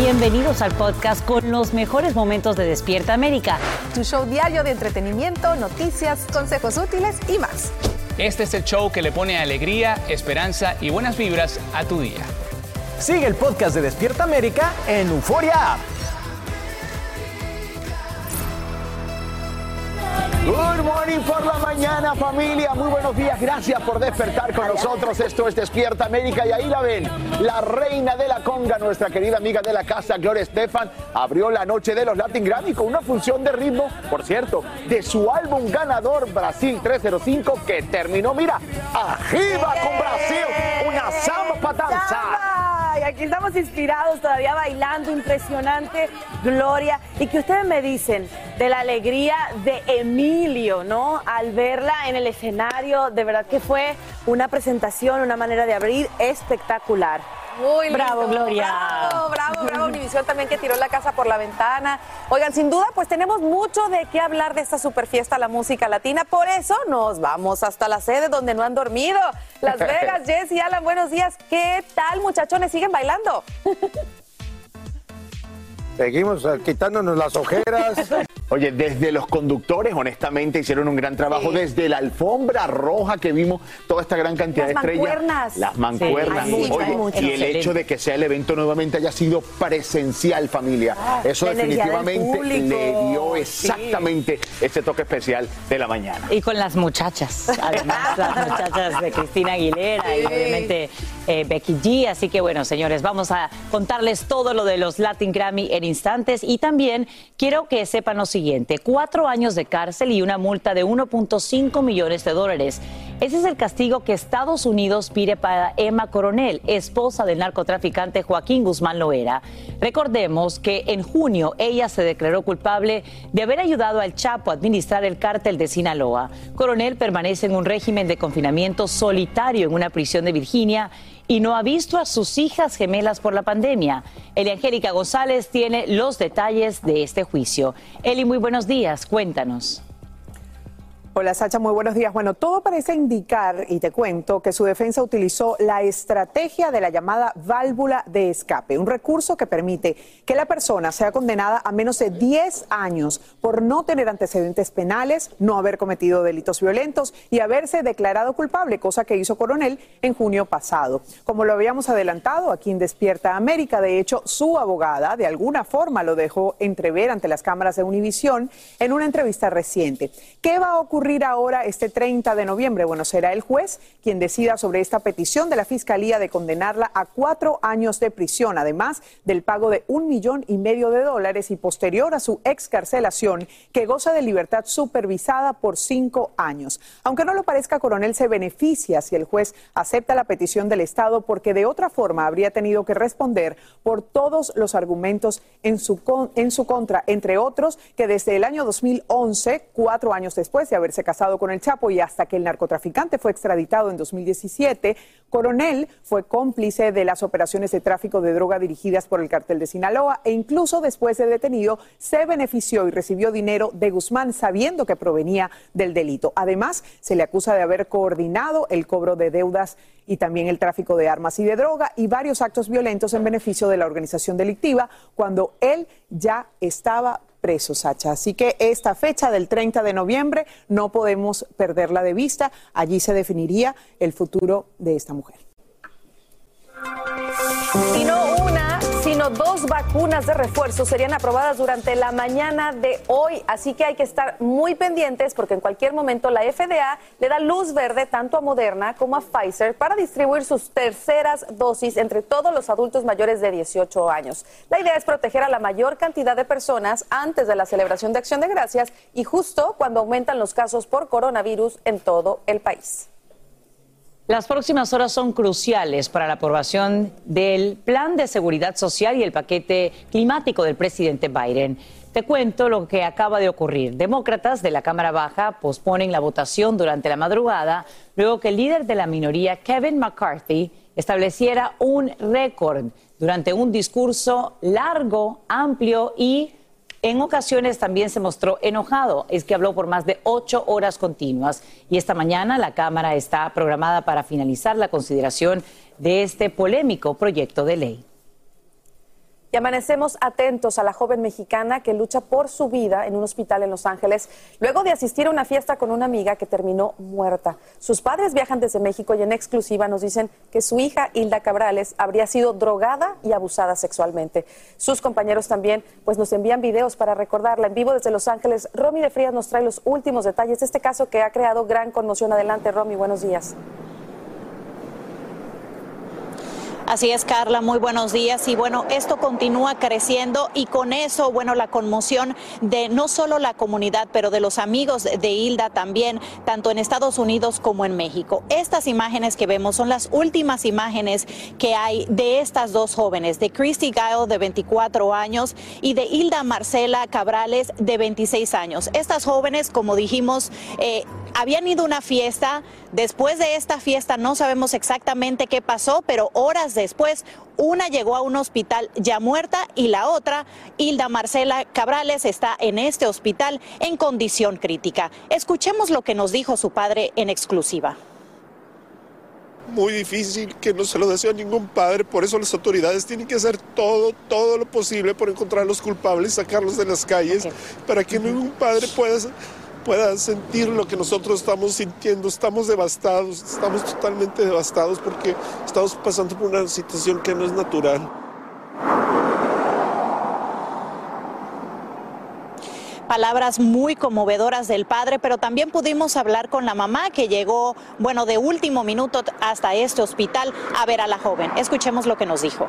Bienvenidos al podcast con los mejores momentos de Despierta América. Tu show diario de entretenimiento, noticias, consejos útiles y más. Este es el show que le pone alegría, esperanza y buenas vibras a tu día. Sigue el podcast de Despierta América en Euforia Good morning por la mañana familia, muy buenos días, gracias por despertar con nosotros, esto es Despierta América y ahí la ven, la reina de la conga, nuestra querida amiga de la casa, Gloria Estefan, abrió la noche de los Latin Grammy con una función de ritmo, por cierto, de su álbum ganador Brasil 305 que terminó, mira, arriba con Brasil, una samba patanza. Y aquí estamos inspirados, todavía bailando, impresionante, Gloria. Y que ustedes me dicen de la alegría de Emilio, ¿no? Al verla en el escenario, de verdad que fue una presentación, una manera de abrir espectacular. Muy bravo, Gloria. Bravo, bravo, bravo. Univisión también que tiró la casa por la ventana. Oigan, sin duda, pues tenemos mucho de qué hablar de esta super fiesta, la música latina. Por eso nos vamos hasta la sede donde no han dormido. Las Vegas, Jess y Alan, buenos días. ¿Qué tal, muchachones? ¿Siguen bailando? Seguimos eh, quitándonos las ojeras. Oye, desde los conductores, honestamente, hicieron un gran trabajo. Sí. Desde la alfombra roja que vimos toda esta gran cantidad Las de estrellas. mancuernas. Las mancuernas. Sí, hay mucho, Oye, mucho. y el hecho de que sea el evento nuevamente haya sido presencial, familia. Eso energía del definitivamente le dio exactamente ese toque especial de la mañana. Y con las muchachas, además, las muchachas de Cristina Aguilera y obviamente eh, Becky G. Así que bueno, señores, vamos a contarles todo lo de los Latin Grammy en instantes. Y también quiero que sepan lo siguiente: cuatro años de cárcel y una multa de 1.5 millones de dólares. Ese es el castigo que Estados Unidos pide para Emma Coronel, esposa del narcotraficante Joaquín Guzmán Loera. Recordemos que en junio ella se declaró culpable de haber ayudado al Chapo a administrar el cártel de Sinaloa. Coronel permanece en un régimen de confinamiento solitario en una prisión de Virginia y no ha visto a sus hijas gemelas por la pandemia. Eli Angélica González tiene los detalles de este juicio. Eli, muy buenos días, cuéntanos. Hola Sacha, muy buenos días. Bueno, todo parece indicar, y te cuento, que su defensa utilizó la estrategia de la llamada válvula de escape, un recurso que permite que la persona sea condenada a menos de 10 años por no tener antecedentes penales, no haber cometido delitos violentos y haberse declarado culpable, cosa que hizo Coronel en junio pasado. Como lo habíamos adelantado aquí en Despierta América, de hecho, su abogada de alguna forma lo dejó entrever ante las cámaras de Univisión en una entrevista reciente. ¿Qué va a ocurrir ahora este 30 de noviembre? Bueno, será el juez quien decida sobre esta petición de la Fiscalía de condenarla a cuatro años de prisión, además del pago de un millón y medio de dólares y posterior a su excarcelación, que goza de libertad supervisada por cinco años. Aunque no lo parezca, Coronel se beneficia si el juez acepta la petición del Estado porque de otra forma habría tenido que responder por todos los argumentos en su, en su contra, entre otros que desde el año 2011, cuatro años después de haberse casado con el Chapo y hasta que el narcotraficante fue extraditado en 2017, Coronel fue cómplice de las operaciones de tráfico de droga dirigidas por el cartel de Sinaloa e incluso después de detenido se benefició y recibió dinero de Guzmán sabiendo que provenía del delito. Además, se le acusa de haber coordinado el cobro de deudas y también el tráfico de armas y de droga y varios actos violentos en beneficio de la organización delictiva cuando él ya estaba preso, Sacha. Así que esta fecha del 30 de noviembre no podemos perderla de vista. Allí se definiría el futuro de esta mujer. No una, sino dos vacunas de refuerzo serían aprobadas durante la mañana de hoy. Así que hay que estar muy pendientes porque en cualquier momento la FDA le da luz verde tanto a Moderna como a Pfizer para distribuir sus terceras dosis entre todos los adultos mayores de 18 años. La idea es proteger a la mayor cantidad de personas antes de la celebración de Acción de Gracias y justo cuando aumentan los casos por coronavirus en todo el país. Las próximas horas son cruciales para la aprobación del Plan de Seguridad Social y el paquete climático del presidente Biden. Te cuento lo que acaba de ocurrir. Demócratas de la Cámara Baja posponen la votación durante la madrugada luego que el líder de la minoría, Kevin McCarthy, estableciera un récord durante un discurso largo, amplio y en ocasiones también se mostró enojado, es que habló por más de ocho horas continuas y esta mañana la Cámara está programada para finalizar la consideración de este polémico proyecto de ley. Y amanecemos atentos a la joven mexicana que lucha por su vida en un hospital en Los Ángeles luego de asistir a una fiesta con una amiga que terminó muerta. Sus padres viajan desde México y en exclusiva nos dicen que su hija Hilda Cabrales habría sido drogada y abusada sexualmente. Sus compañeros también pues nos envían videos para recordarla en vivo desde Los Ángeles. Romy de Frías nos trae los últimos detalles de este caso que ha creado gran conmoción. Adelante, Romy, buenos días. Así es, Carla, muy buenos días. Y bueno, esto continúa creciendo y con eso, bueno, la conmoción de no solo la comunidad, pero de los amigos de Hilda también, tanto en Estados Unidos como en México. Estas imágenes que vemos son las últimas imágenes que hay de estas dos jóvenes, de Christy Gile, de 24 años, y de Hilda Marcela Cabrales, de 26 años. Estas jóvenes, como dijimos, eh, habían ido a una fiesta. Después de esta fiesta no sabemos exactamente qué pasó, pero horas después una llegó a un hospital ya muerta y la otra, Hilda Marcela Cabrales, está en este hospital en condición crítica. Escuchemos lo que nos dijo su padre en exclusiva muy difícil, que no se lo deseo a ningún padre, por eso las autoridades tienen que hacer todo, todo lo posible por encontrar a los culpables, sacarlos de las calles, para que ningún padre pueda pueda sentir lo que nosotros estamos sintiendo. Estamos devastados, estamos totalmente devastados porque estamos pasando por una situación que no es natural. palabras muy conmovedoras del padre, pero también pudimos hablar con la mamá que llegó, bueno, de último minuto hasta este hospital a ver a la joven. Escuchemos lo que nos dijo.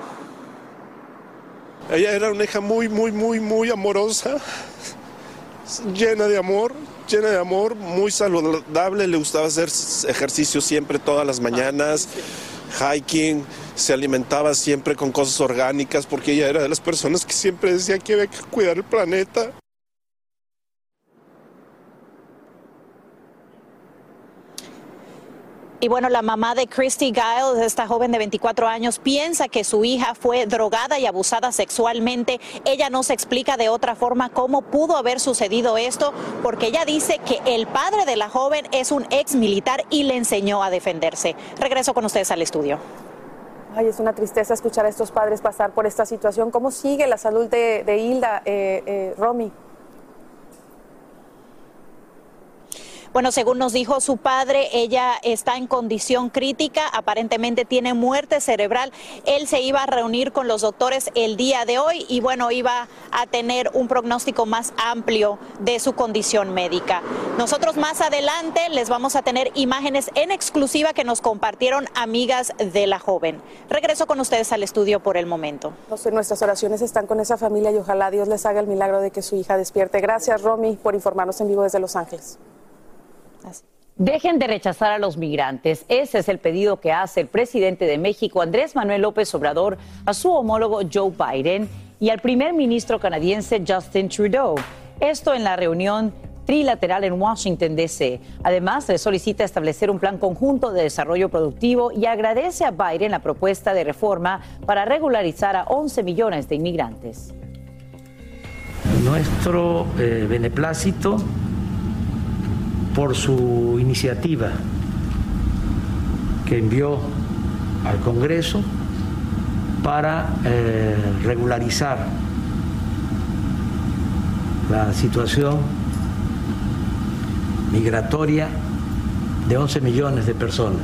Ella era una hija muy, muy, muy, muy amorosa, llena de amor, llena de amor, muy saludable, le gustaba hacer ejercicio siempre todas las mañanas, hiking, se alimentaba siempre con cosas orgánicas porque ella era de las personas que siempre decía que había que cuidar el planeta. Y bueno, la mamá de Christy Giles, esta joven de 24 años, piensa que su hija fue drogada y abusada sexualmente. Ella no se explica de otra forma cómo pudo haber sucedido esto, porque ella dice que el padre de la joven es un ex militar y le enseñó a defenderse. Regreso con ustedes al estudio. Ay, es una tristeza escuchar a estos padres pasar por esta situación. ¿Cómo sigue la salud de, Hilda, eh, eh, Romy? Bueno, según nos dijo su padre, ella está en condición crítica, aparentemente tiene muerte cerebral. Él se iba a reunir con los doctores el día de hoy y bueno, iba a tener un pronóstico más amplio de su condición médica. Nosotros más adelante les vamos a tener imágenes en exclusiva que nos compartieron amigas de la joven. Regreso con ustedes al estudio por el momento. Nuestras oraciones están con esa familia y ojalá Dios les haga el milagro de que su hija despierte. Gracias, Romy, por informarnos en vivo desde Los Ángeles. Dejen de rechazar a los migrantes. Ese es el pedido que hace el presidente de México, Andrés Manuel López Obrador, a su homólogo Joe Biden y al primer ministro canadiense Justin Trudeau. Esto en la reunión trilateral en Washington, D.C. Además, le solicita establecer un plan conjunto de desarrollo productivo y agradece a Biden la propuesta de reforma para regularizar a 11 millones de inmigrantes. Nuestro eh, beneplácito por su iniciativa que envió al Congreso para eh, regularizar la situación migratoria de 11 millones de personas.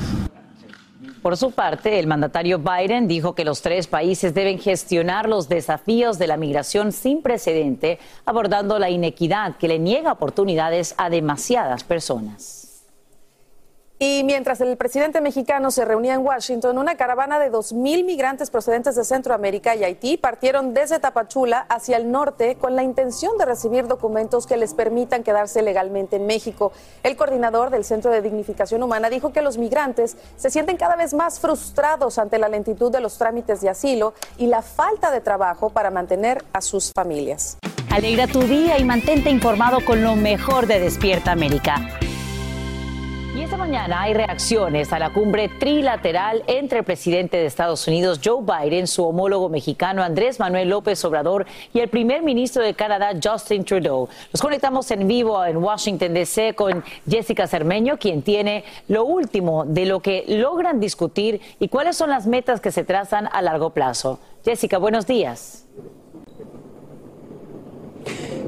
Por su parte, el mandatario Biden dijo que los tres países deben gestionar los desafíos de la migración sin precedente, abordando la inequidad que le niega oportunidades a demasiadas personas. Y mientras el presidente mexicano se reunía en Washington, una caravana de 2.000 migrantes procedentes de Centroamérica y Haití partieron desde Tapachula hacia el norte con la intención de recibir documentos que les permitan quedarse legalmente en México. El coordinador del Centro de Dignificación Humana dijo que los migrantes se sienten cada vez más frustrados ante la lentitud de los trámites de asilo y la falta de trabajo para mantener a sus familias. Alegra tu día y mantente informado con lo mejor de Despierta América. Y esta mañana hay reacciones a la cumbre trilateral entre el presidente de Estados Unidos, Joe Biden, su homólogo mexicano, Andrés Manuel López Obrador, y el primer ministro de Canadá, Justin Trudeau. Nos conectamos en vivo en Washington, D.C. con Jessica Cermeño, quien tiene lo último de lo que logran discutir y cuáles son las metas que se trazan a largo plazo. Jessica, buenos días.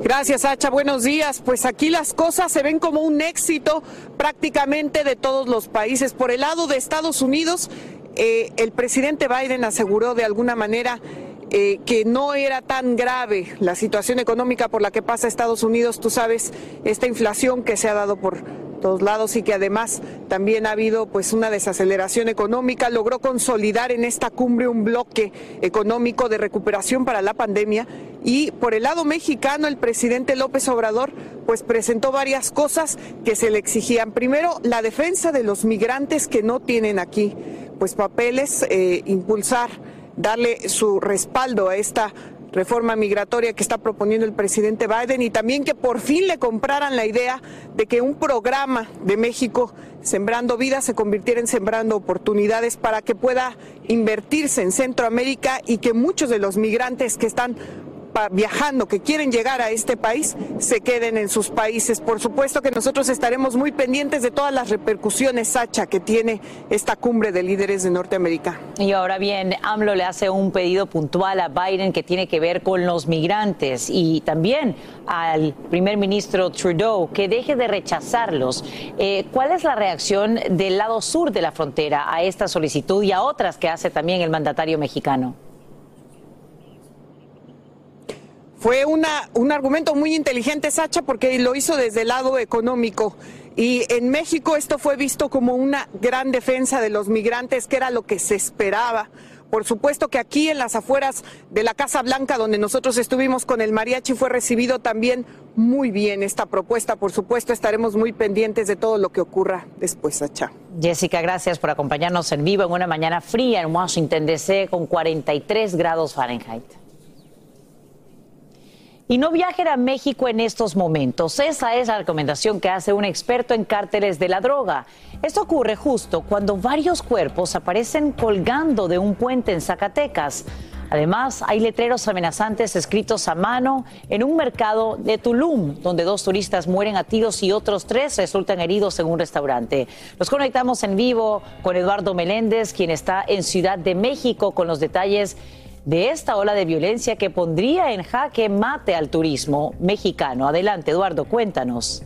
Gracias, Hacha. Buenos días. Pues aquí las cosas se ven como un éxito prácticamente de todos los países. Por el lado de Estados Unidos, eh, el presidente Biden aseguró de alguna manera eh, que no era tan grave la situación económica por la que pasa Estados Unidos. Tú sabes, esta inflación que se ha dado por todos lados y que además también ha habido pues una desaceleración económica, logró consolidar en esta cumbre un bloque económico de recuperación para la pandemia y por el lado mexicano el presidente López Obrador pues presentó varias cosas que se le exigían. Primero, la defensa de los migrantes que no tienen aquí pues papeles, eh, impulsar, darle su respaldo a esta reforma migratoria que está proponiendo el presidente Biden y también que por fin le compraran la idea de que un programa de México Sembrando Vidas se convirtiera en Sembrando Oportunidades para que pueda invertirse en Centroamérica y que muchos de los migrantes que están viajando, que quieren llegar a este país, se queden en sus países. Por supuesto que nosotros estaremos muy pendientes de todas las repercusiones, Sacha, que tiene esta cumbre de líderes de Norteamérica. Y ahora bien, AMLO le hace un pedido puntual a Biden que tiene que ver con los migrantes y también al primer ministro Trudeau que deje de rechazarlos. Eh, ¿Cuál es la reacción del lado sur de la frontera a esta solicitud y a otras que hace también el mandatario mexicano? Fue una, un argumento muy inteligente, Sacha, porque lo hizo desde el lado económico. Y en México esto fue visto como una gran defensa de los migrantes, que era lo que se esperaba. Por supuesto que aquí en las afueras de la Casa Blanca, donde nosotros estuvimos con el mariachi, fue recibido también muy bien esta propuesta. Por supuesto, estaremos muy pendientes de todo lo que ocurra después, Sacha. Jessica, gracias por acompañarnos en vivo en una mañana fría en Washington, D.C., con 43 grados Fahrenheit. Y no viajen a México en estos momentos. Esa es la recomendación que hace un experto en cárteles de la droga. Esto ocurre justo cuando varios cuerpos aparecen colgando de un puente en Zacatecas. Además, hay letreros amenazantes escritos a mano en un mercado de Tulum, donde dos turistas mueren a tiros y otros tres resultan heridos en un restaurante. Nos conectamos en vivo con Eduardo Meléndez, quien está en Ciudad de México con los detalles de esta ola de violencia que pondría en jaque mate al turismo mexicano. Adelante, Eduardo, cuéntanos.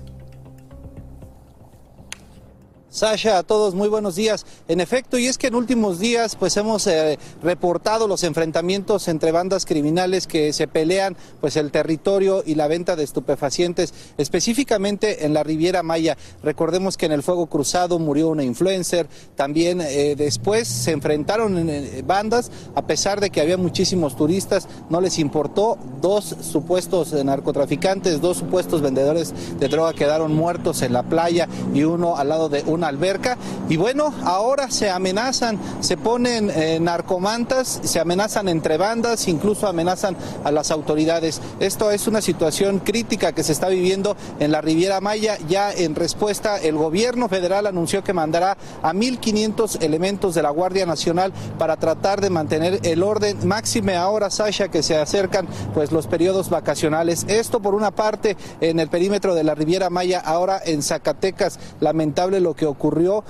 Sasha, a todos muy buenos días. En efecto, y es que en últimos días pues hemos eh, reportado los enfrentamientos entre bandas criminales que se pelean pues el territorio y la venta de estupefacientes, específicamente en la Riviera Maya. Recordemos que en el Fuego Cruzado murió una influencer, también eh, después se enfrentaron en, eh, bandas, a pesar de que había muchísimos turistas, no les importó, dos supuestos narcotraficantes, dos supuestos vendedores de droga quedaron muertos en la playa y uno al lado de un alberca. Y bueno, ahora se amenazan, se ponen eh, narcomantas, se amenazan entre bandas, incluso amenazan a las autoridades. Esto es una situación crítica que se está viviendo en la Riviera Maya. Ya en respuesta, el gobierno federal anunció que mandará a 1.500 elementos de la Guardia Nacional para tratar de mantener el orden. Máxime ahora, Sasha, que se acercan pues los periodos vacacionales. Esto por una parte en el perímetro de la Riviera Maya, ahora en Zacatecas, lamentable lo que ocurrió.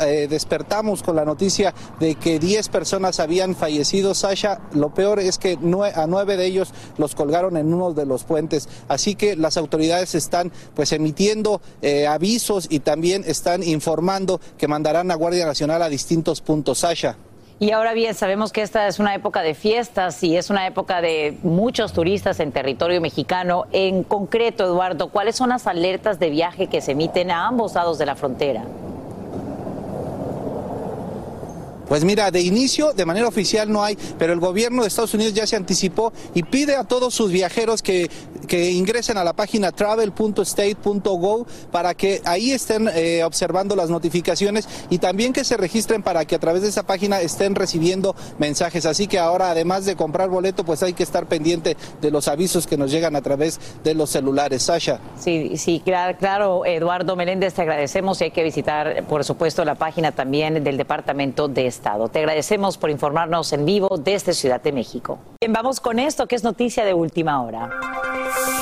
Eh, despertamos con la noticia de que 10 personas habían fallecido. Sasha, lo peor es que a nueve de ellos los colgaron en uno de los puentes. Así que las autoridades están pues emitiendo eh, avisos y también están informando que mandarán a Guardia Nacional a distintos puntos. Sasha. Y ahora bien, sabemos que esta es una época de fiestas y es una época de muchos turistas en territorio mexicano. En concreto, Eduardo, ¿cuáles son las alertas de viaje que se emiten a ambos lados de la frontera? Pues mira, de inicio, de manera oficial no hay, pero el gobierno de Estados Unidos ya se anticipó y pide a todos sus viajeros que, que ingresen a la página travel.state.gov para que ahí estén eh, observando las notificaciones y también que se registren para que a través de esa página estén recibiendo mensajes. Así que ahora, además de comprar boleto, pues hay que estar pendiente de los avisos que nos llegan a través de los celulares. Sasha. Sí, sí, claro, Eduardo Meléndez, te agradecemos y hay que visitar, por supuesto, la página también del Departamento de Te agradecemos por informarnos en vivo desde Ciudad de México. Bien, vamos con esto, que es noticia de última hora.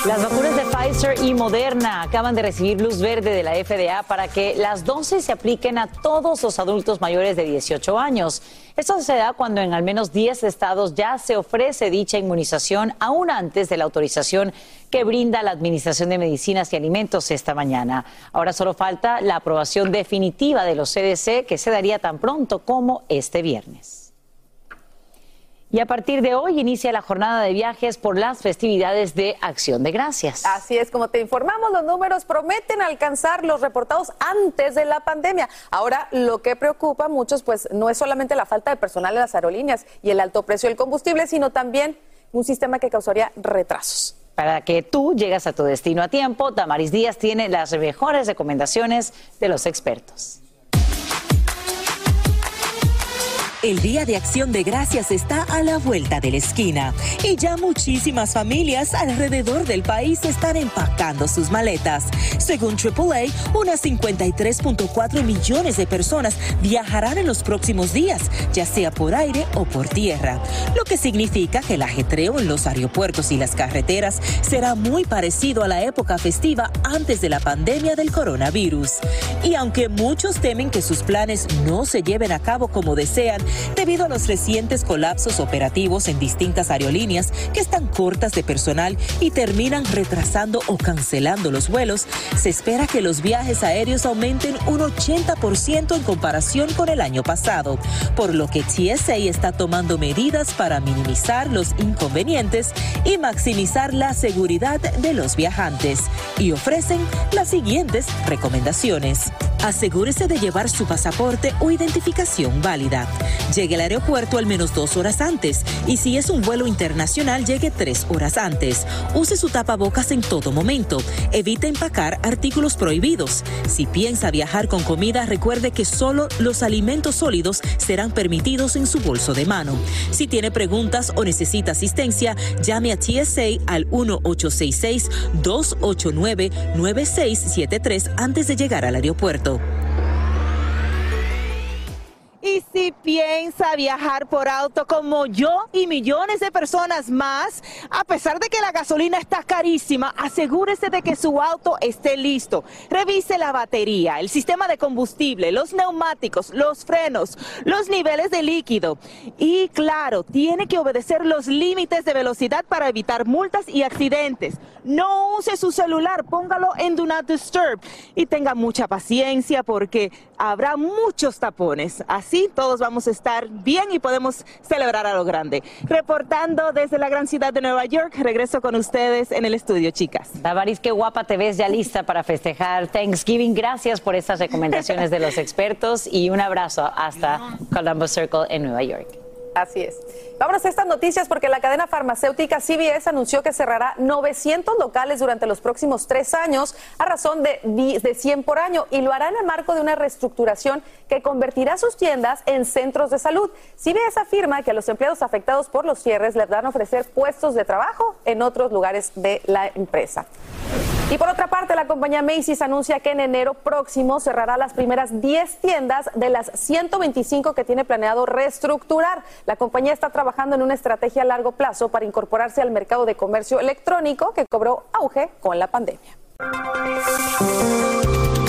Las vacunas de Pfizer y Moderna acaban de recibir luz verde de la FDA para que las dosis se apliquen a todos los adultos mayores de 18 años. Esto se da cuando en al menos 10 estados ya se ofrece dicha inmunización, aún antes de la autorización que brinda la Administración de Medicinas y Alimentos esta mañana. Ahora solo falta la aprobación definitiva de los CDC, que se daría tan pronto como este viernes. Y a partir de hoy inicia la jornada de viajes por las festividades de Acción de Gracias. Así es, como te informamos, los números prometen alcanzar los reportados antes de la pandemia. Ahora, lo que preocupa a muchos, pues no es solamente la falta de personal en las aerolíneas y el alto precio del combustible, sino también un sistema que causaría retrasos. Para que tú llegas a tu destino a tiempo, Damaris Díaz tiene las mejores recomendaciones de los expertos. El Día de Acción de Gracias está a la vuelta de la esquina y ya muchísimas familias alrededor del país están empacando sus maletas. Según AAA, unas 53.4 millones de personas viajarán en los próximos días, ya sea por aire o por tierra, lo que significa que el ajetreo en los aeropuertos y las carreteras será muy parecido a la época festiva antes de la pandemia del coronavirus. Y aunque muchos temen que sus planes no se lleven a cabo como desean, debido a los recientes colapsos operativos en distintas aerolíneas que están cortas de personal y terminan retrasando o cancelando los vuelos, se espera que los viajes aéreos aumenten un 80% en comparación con el año pasado, por lo que TSA está tomando medidas para minimizar los inconvenientes y maximizar la seguridad de los viajantes y ofrecen las siguientes recomendaciones. Asegúrese de llevar su pasaporte o identificación válida. Llegue al aeropuerto al menos dos horas antes y si es un vuelo internacional llegue tres horas antes. Use su tapabocas en todo momento. Evite empacar artículos prohibidos. Si piensa viajar con comida, recuerde que solo los alimentos sólidos serán permitidos en su bolso de mano. Si tiene preguntas o necesita asistencia, llame a TSA al 1-866-289-9673 antes de llegar al aeropuerto. Valeu! Y si piensa viajar por auto como yo y millones de personas más, a pesar de que la gasolina está carísima, asegúrese de que su auto esté listo. Revise la batería, el sistema de combustible, los neumáticos, los frenos, los niveles de líquido. Y claro, tiene que obedecer los límites de velocidad para evitar multas y accidentes. No use su celular, póngalo en Do Not Disturb y tenga mucha paciencia porque habrá muchos tapones. Así todos vamos a estar bien y podemos celebrar a lo grande. Reportando desde la gran ciudad de Nueva York, regreso con ustedes en el estudio, chicas. Davaris, qué guapa te ves ya lista para festejar Thanksgiving. Gracias por estas recomendaciones de los expertos y un abrazo hasta Columbus Circle en Nueva York. Así es. Vámonos a estas noticias porque la cadena farmacéutica CVS anunció que cerrará 900 locales durante los próximos tres años a razón de, de 100 por año y lo hará en el marco de una reestructuración que convertirá sus tiendas en centros de salud. CVS afirma que a los empleados afectados por los cierres les van a ofrecer puestos de trabajo en otros lugares de la empresa. Y por otra parte, la compañía Macy's anuncia que en enero próximo cerrará las primeras 10 tiendas de las 125 que tiene planeado reestructurar. La compañía está trabajando en una estrategia a largo plazo para incorporarse al mercado de comercio electrónico que cobró auge con la pandemia.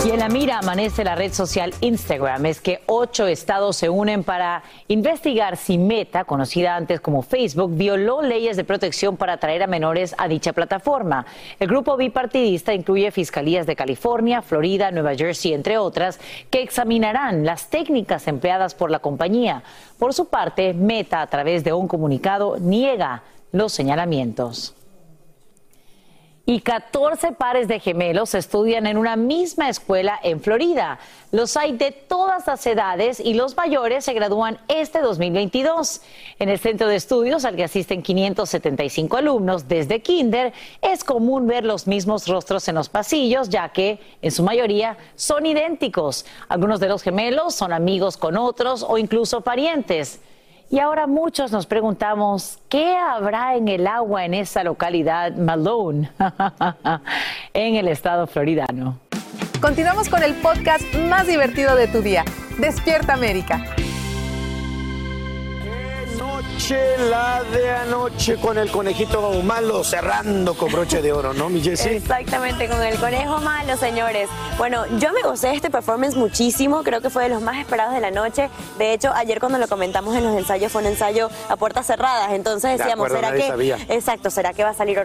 Y en la mira amanece la red social Instagram. Es que ocho estados se unen para investigar si Meta, conocida antes como Facebook, violó leyes de protección para atraer a menores a dicha plataforma. El grupo bipartidista incluye fiscalías de California, Florida, Nueva Jersey, entre otras, que examinarán las técnicas empleadas por la compañía. Por su parte, Meta, a través de un comunicado, niega los señalamientos. Y 14 pares de gemelos estudian en una misma escuela en Florida. Los hay de todas las edades y los mayores se gradúan este 2022. En el centro de estudios al que asisten 575 alumnos desde kinder, es común ver los mismos rostros en los pasillos, ya que en su mayoría son idénticos. Algunos de los gemelos son amigos con otros o incluso parientes. Y ahora muchos nos preguntamos, ¿qué habrá en el agua en esa localidad Malone, en el estado floridano? Continuamos con el podcast más divertido de tu día, Despierta América. Noche, la de anoche con el conejito malo cerrando con broche de oro, ¿no, mi Jessie? Exactamente, con el conejo malo, señores. Bueno, yo me gocé de este performance muchísimo, creo que fue de los más esperados de la noche. De hecho, ayer cuando lo comentamos en los ensayos fue un ensayo a puertas cerradas, entonces De decíamos, acuerdo, ¿será que sabía. exacto, será que va a salir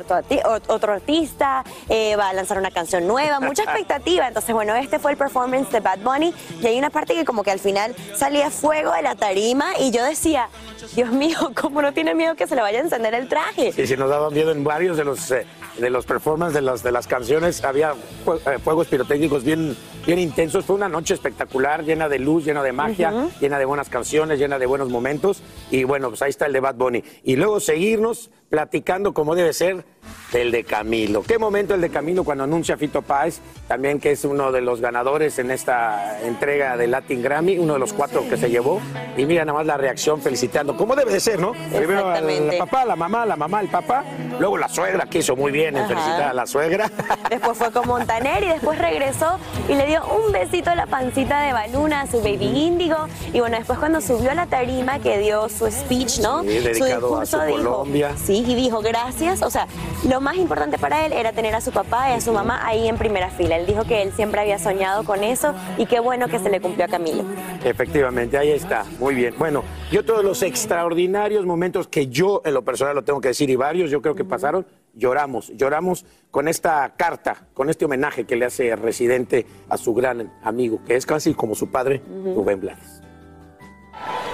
otro artista, Eh, va a lanzar una canción nueva, mucha expectativa. Entonces, bueno, este fue el performance de Bad Bunny y hay una parte que como que al final salía fuego de la tarima y yo decía, Dios mío, ¿cómo no tiene miedo que se le vaya a encender el traje? Y si nos daban miedo en varios de los eh, de los performances de las de las canciones, había eh, fuegos pirotécnicos bien bien intensos. Fue una noche espectacular, llena de luz, llena de magia, llena de buenas canciones, llena de buenos momentos. Y bueno, pues ahí está el de Bad Bunny. Y luego seguirnos platicando como debe ser del de Camilo. Qué momento el de Camilo cuando anuncia Fito Páez, también que es uno de los ganadores en esta entrega de Latin Grammy, uno de los cuatro que se llevó. Y mira nada más la reacción felicitando, como debe de ser, ¿no? Primero al papá, la mamá, la mamá, el papá, luego la suegra que hizo muy bien en felicitar a la suegra. Después fue con Montaner y después regresó y le dio un besito a la pancita de Baluna a su baby índigo. Y bueno, después cuando subió a la tarima que dio su speech, ¿no? Sí, dedicado a su dijo, Colombia. Sí, y dijo gracias. O sea, lo más importante para él era tener a su papá y a su mamá ahí en primera fila. Él dijo que él siempre había soñado con eso y qué bueno que se le cumplió a Camilo. Efectivamente, ahí está, muy bien. Bueno, y otro de los extraordinarios momentos que yo en lo personal lo tengo que decir y varios yo creo que pasaron, lloramos, lloramos con esta carta, con este homenaje que le hace Residente a su gran amigo, que es casi como su padre, Rubén Blades.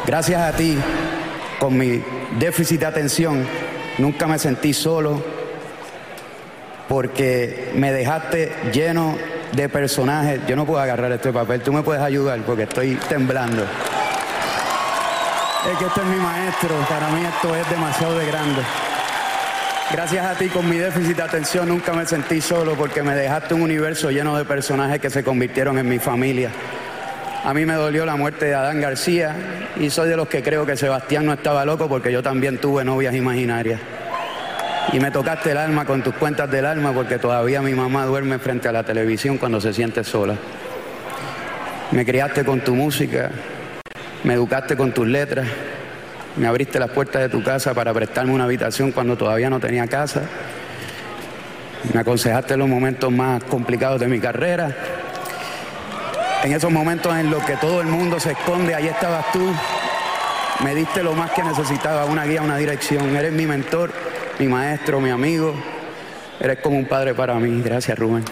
Gracias a ti, con mi déficit de atención, nunca me sentí solo porque me dejaste lleno de personajes. Yo no puedo agarrar este papel, tú me puedes ayudar porque estoy temblando. Es que este es mi maestro, para mí esto es demasiado de grande. Gracias a ti con mi déficit de atención nunca me sentí solo porque me dejaste un universo lleno de personajes que se convirtieron en mi familia. A mí me dolió la muerte de Adán García y soy de los que creo que Sebastián no estaba loco porque yo también tuve novias imaginarias. Y me tocaste el alma con tus cuentas del alma porque todavía mi mamá duerme frente a la televisión cuando se siente sola. Me criaste con tu música, me educaste con tus letras, me abriste las puertas de tu casa para prestarme una habitación cuando todavía no tenía casa. Me aconsejaste en los momentos más complicados de mi carrera. En esos momentos en los que todo el mundo se esconde, ahí estabas tú. Me diste lo más que necesitaba, una guía, una dirección. Eres mi mentor, mi maestro, mi amigo. Eres como un padre para mí. Gracias, Rubén.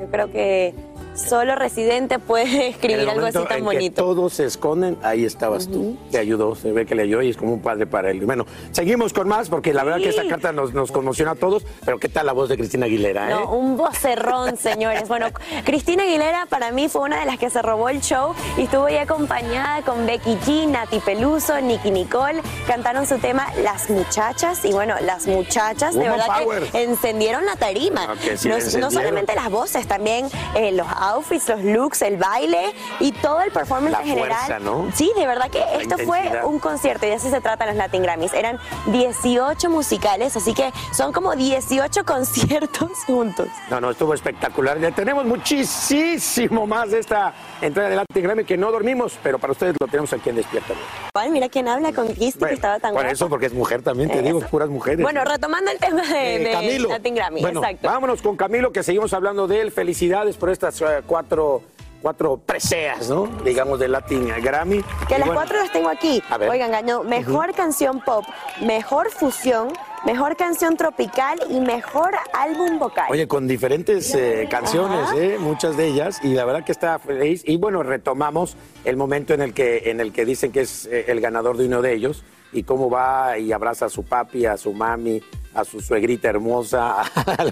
Yo creo que solo Residente puede En escribir el algo así tan en que bonito. todos se esconden, ahí estabas tú. Te ayudó, se ve que le ayudó y es como un padre para él. Bueno, seguimos con más porque la verdad que esta carta nos, nos conmociona a todos. Pero ¿qué tal la voz de Cristina Aguilera? eh? No, un vocerrón, señores. Bueno, Cristina Aguilera para mí fue una de las que se robó el show y estuvo ahí acompañada con Becky G, Nati Peluso, Nicky Nicole. Cantaron su tema Las Muchachas y bueno, las muchachas de verdad power. que encendieron la tarima. Ah, sí no, solamente las voces, también eh, los outfits, los looks, el baile y todo el performance La en general. fuerza, ¿no? Sí, de verdad que La esto fue un concierto y de eso se trata los Latin Grammys. Eran 18 musicales, así que son como 18 conciertos juntos. No, no, estuvo espectacular. Ya tenemos muchísimo más de esta entrega de Latin Grammy que no dormimos, pero para ustedes lo tenemos aquí en Despierta. Ay, mira quién habla con Cristi, que estaba tan Por guapa. eso, porque es mujer también, te digo, puras mujeres. Bueno, retomando el tema de, Eh, de Camilo. Latin Grammy, Bueno, exacto. vámonos con Camilo, que seguimos hablando de él. Felicidades por estas eh, cuatro, cuatro preseas, ¿no? Digamos, de Latin Grammy. Que Y las bueno, cuatro las tengo aquí. A ver. Oigan, ganó mejor canción pop, mejor fusión, mejor canción tropical y mejor álbum vocal. Oye, con diferentes eh, canciones, eh, muchas de ellas, y la verdad que está feliz. Y bueno, retomamos el momento en el que, en el que dicen que es eh, el ganador de uno de ellos, y cómo va y abraza a su papi, a su mami, a su suegrita hermosa, al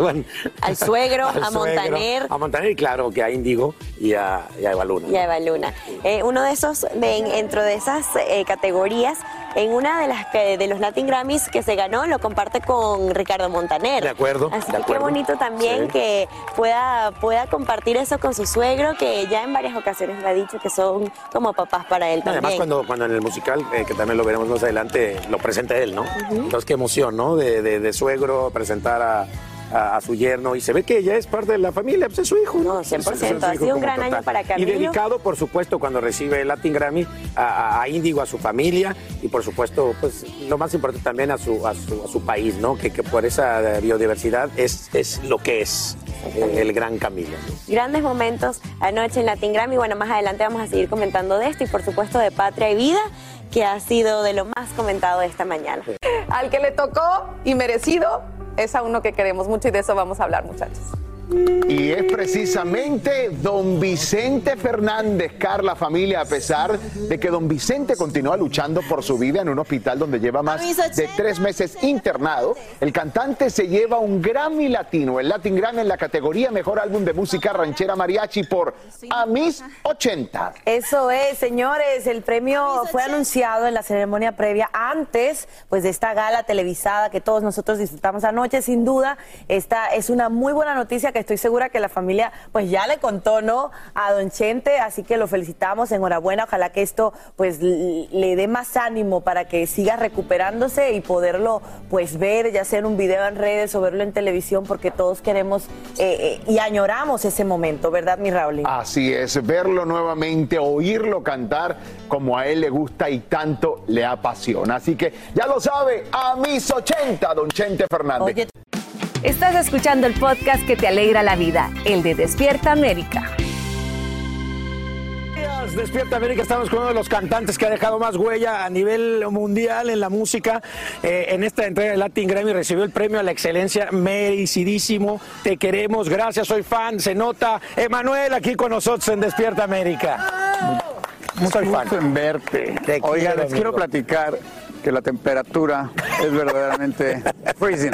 suegro, al a suegro, Montaner. A Montaner, claro, que a Índigo y a, y a Eva Luna. Y a Eva Luna. Eh, uno de esos, de, dentro de esas eh, categorías, en una de las que- de los Latin Grammys que se ganó, lo comparte con Ricardo Montaner. De acuerdo, Así de que qué bonito también Sí. que pueda, pueda compartir eso con su suegro, que ya en varias ocasiones le ha dicho que son como papás para él Además, también. cuando, cuando en el musical, eh, que también lo veremos más adelante, lo presenta él, ¿no? Entonces, qué emoción, ¿no? De, de- de suegro presentar a, a- a su yerno y se ve que ella es parte de la familia, pues es su hijo, ¿no? 100%, ha sido un gran año para Y Camilo. dedicado, por supuesto, cuando recibe el Latin Grammy, a, a- a Índigo, a su familia y, por supuesto, pues lo más importante también a su, a su, a su país, ¿no? Que, que por esa biodiversidad es, es lo que es eh, el gran Camilo. Grandes momentos anoche en Latin Grammy. Bueno, más adelante vamos a seguir comentando de esto y por supuesto de Patria y Vida, que ha sido de lo más comentado esta mañana. Al que le tocó y merecido es a uno que queremos mucho y de eso vamos a hablar, muchachos. Y es precisamente don Vicente Fernández, Carla familia, a pesar de que don Vicente continúa luchando por su vida en un hospital donde lleva más de tres meses internado, el cantante se lleva un Grammy Latino, el Latin Grammy en la categoría Mejor Álbum de Música Ranchera Mariachi por A mis 80. Eso es, señores, el premio fue anunciado en la ceremonia previa antes pues de esta gala televisada que todos nosotros disfrutamos anoche, sin duda. Esta es una muy buena noticia que estoy segura que la familia pues ya le contó, ¿no? A Don Chente, así que lo felicitamos, enhorabuena, ojalá que esto pues le dé más ánimo para que siga recuperándose y poderlo pues ver, ya sea en un video en redes o verlo en televisión, porque todos queremos eh, eh, y añoramos ese momento, ¿verdad, mi Raúl? Así es, verlo nuevamente, oírlo cantar como a él le gusta y tanto le apasiona. Así que ya lo sabe, a mis 80, don Chente Fernández. Estás escuchando el podcast que te alegra la vida, el de Despierta América. días, Despierta América, estamos con uno de los cantantes que ha dejado más huella a nivel mundial en la música. Eh, en esta entrega del Latin Grammy recibió el premio a la excelencia merecidísimo. Te queremos, gracias, soy fan, se nota. Emanuel aquí con nosotros en Despierta América. Mucho gusto en verte. Oiga, quiero, les quiero platicar que la temperatura es verdaderamente freezing.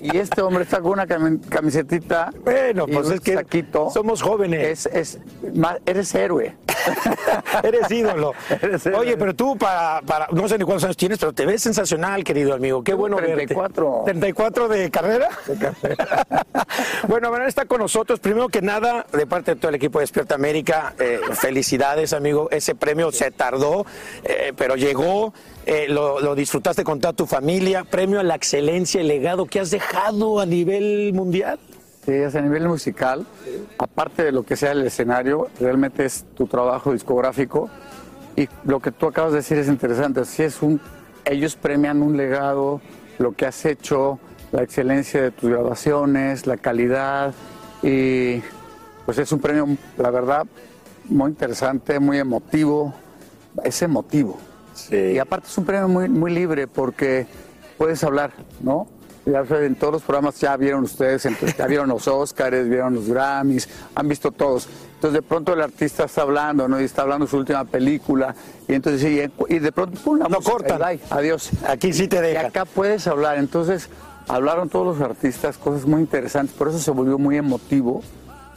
Y este hombre está con una cami- camisetita. Bueno, y pues un es que saquito. somos jóvenes. Es, es, ma- eres héroe. Eres ídolo. Oye, pero tú para, para, no sé ni cuántos años tienes, pero te ves sensacional, querido amigo. Qué bueno 34. verte. ¿34 de carrera? bueno, Manuel está con nosotros. Primero que nada, de parte de todo el equipo de Despierta América, eh, felicidades, amigo. Ese premio se tardó, eh, pero llegó. Eh, lo, disfrutaste con toda tu familia. Premio a la excelencia, el legado que has dejado a nivel mundial. Sí, es a nivel musical. Aparte de lo que sea el escenario, realmente es tu trabajo discográfico. Y lo que tú acabas de decir es interesante. Sí es un, ellos premian un legado, lo que has hecho, la excelencia de tus grabaciones, la calidad. Y pues es un premio, la verdad, muy interesante, muy emotivo. Es emotivo. Y aparte es un premio muy, muy libre porque puedes hablar, ¿no? Ya en todos los programas ya vieron ustedes, ya vieron los Oscars, vieron los Grammys, han visto todos. Entonces de pronto el artista está hablando, ¿no? Y está hablando de su última película. Y entonces sí, y de pronto pum, la No y bye, adiós. Aquí sí te dejan. Y acá puedes hablar. Entonces hablaron todos los artistas cosas muy interesantes. Por eso se volvió muy emotivo,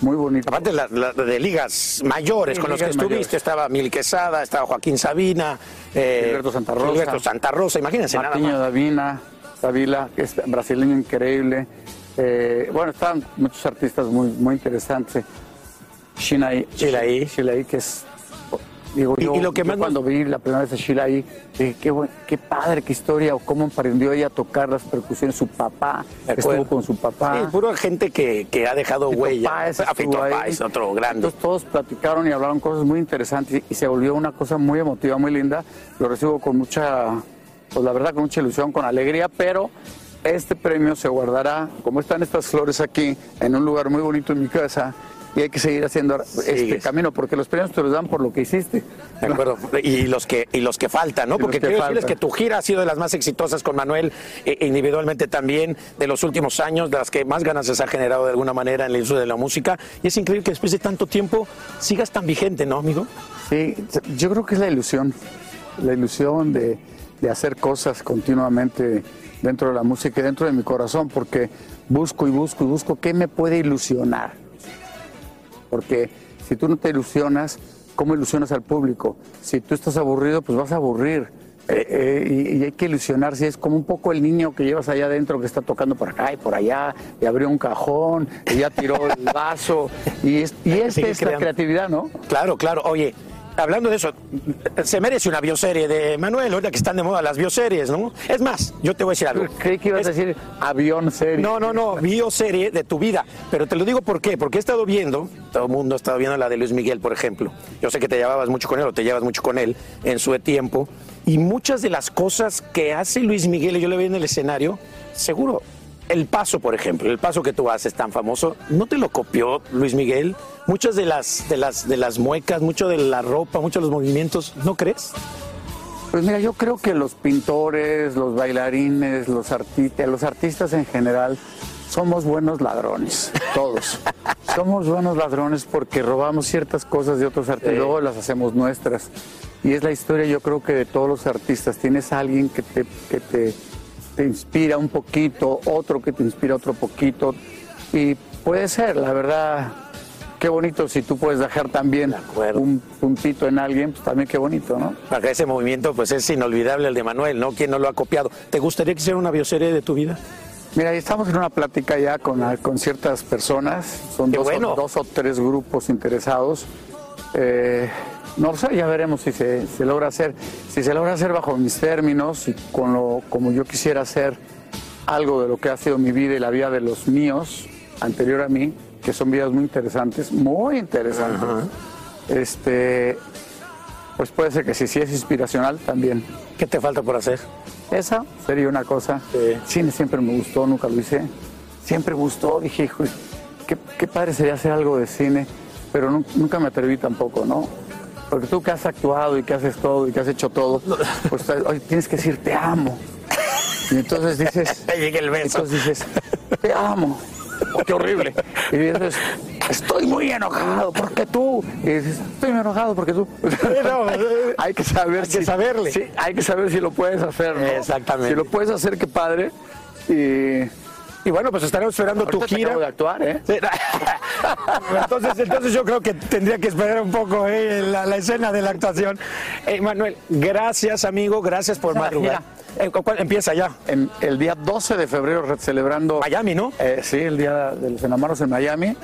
muy bonito. Aparte la- la- de ligas mayores Sí, con los que ligas estuviste, mayores. estaba Mil Quesada, estaba Joaquín Sabina, eh, Gilberto Santa Rosa. Gilberto Santa Rosa, imagínense Martiño nada más. Davina, Davila, que es brasileño increíble. Eh, bueno, estaban muchos artistas muy, muy interesantes. Shilai. Shilai, que es. Digo, Y- yo, y lo que yo más cuando vi la primera vez a Shilai, dije, qué, buen- qué padre, qué historia, o cómo aprendió ella a tocar las percusiones, su papá, estuvo con su papá. Sí, puro gente que, que ha dejado Fito huella. Páez Ah, Fito ahí. Páez, otro grande. Entonces todos platicaron y hablaron cosas muy interesantes y, y se volvió una cosa muy emotiva, muy linda. Lo recibo con mucha, pues la verdad, con mucha ilusión, con alegría, pero este premio se guardará, como están estas flores aquí, en un lugar muy bonito en mi casa. Y hay que seguir haciendo este Sigues. camino, porque los premios te los dan por lo que hiciste. De acuerdo. Y los que, y los que faltan, ¿no? Y Porque que quiero decirles que tu gira ha sido de las más exitosas con Manuel, eh, individualmente también, de los últimos años, de las que más ganas ha generado de alguna manera en el uso de la música. Y es increíble que después de tanto tiempo sigas tan vigente, ¿no, amigo? Sí, yo creo que es la ilusión, la ilusión de, de hacer cosas continuamente dentro de la música y dentro de mi corazón, porque busco y busco y busco qué me puede ilusionar. Porque si tú no te ilusionas, ¿cómo ilusionas al público? Si tú estás aburrido, pues vas a aburrir. Eh, eh, y, hay que ilusionarse, es como un poco el niño que llevas allá adentro que está tocando por acá y por allá, y abrió un cajón, y ya tiró el vaso, y, es, y esta es la creatividad, ¿no? Claro, claro. Oye, hablando de eso, se merece una bioserie de Manuel, ahorita que están de moda las bioseries, ¿no? Es más, yo te voy a decir algo. Creí que ibas a decir avión serie. No, no, no, bioserie de tu vida. Pero te lo digo por qué, porque he estado viendo, todo el mundo ha estado viendo la de Luis Miguel, por ejemplo. Yo sé que te llevabas mucho con él o te llevas mucho con él en su tiempo. Y muchas de las cosas que hace Luis Miguel, y yo le veo en el escenario, seguro. El paso, por ejemplo, el paso que tú haces tan famoso, ¿no te lo copió Luis Miguel? Muchas de las, de las, de las muecas, mucho de la ropa, muchos de los movimientos, ¿no crees? Pues mira, yo creo que los pintores, los bailarines, los artistas, los artistas en general, somos buenos ladrones, todos. somos buenos ladrones porque robamos ciertas cosas de otros artistas y luego las hacemos nuestras. Y es la historia, yo creo que de todos los artistas. Tienes a alguien que te, que te, te inspira un poquito, otro que te inspira otro poquito. Y puede ser, la verdad, qué bonito si tú puedes dejar también un puntito en alguien, pues también qué bonito, ¿no? Acá ese movimiento pues es inolvidable el de Manuel, ¿no? ¿Quién no lo ha copiado? ¿Te gustaría que hiciera una bioserie de tu vida? Mira, estamos en una plática ya con, con ciertas personas, son dos, bueno. o, dos o tres grupos interesados. Eh, no sé, ya veremos si se, se logra hacer. Si se logra hacer bajo mis términos y con lo como yo quisiera hacer algo de lo que ha sido mi vida y la vida de los míos anterior a mí, que son vidas muy interesantes, muy interesantes. Este, pues puede ser que sí, si es inspiracional también. ¿Qué te falta por hacer? Esa sería una cosa. Cine siempre me gustó, nunca lo hice. Siempre gustó, dije, hijo, qué, qué padre sería hacer algo de cine, pero nu- nunca me atreví tampoco, ¿no? Porque tú que has actuado y que haces todo y que has hecho todo, pues hoy tienes que decir te amo. Y entonces dices. Llega el beso. Entonces dices, te amo. Oh, qué horrible. Y dices, estoy muy enojado, porque tú. Y dices, estoy muy enojado porque tú. hay que saber Hay que si- saberle. Sí, hay que saber si lo puedes hacer, ¿no? Exactamente. Si lo puedes hacer, qué padre. Y. Y bueno, pues estaremos esperando tu te gira. acabo de actuar, ¿eh? Sí. entonces, entonces yo creo que tendría que esperar un poco eh, la, la escena de la actuación. Eh, Manuel, gracias amigo, gracias por madrugar. Eh, ¿cu- cuál- empieza ya. En el día 12 de febrero re- celebrando. Miami, ¿no? Eh, sí, el día de los enamorados en Miami,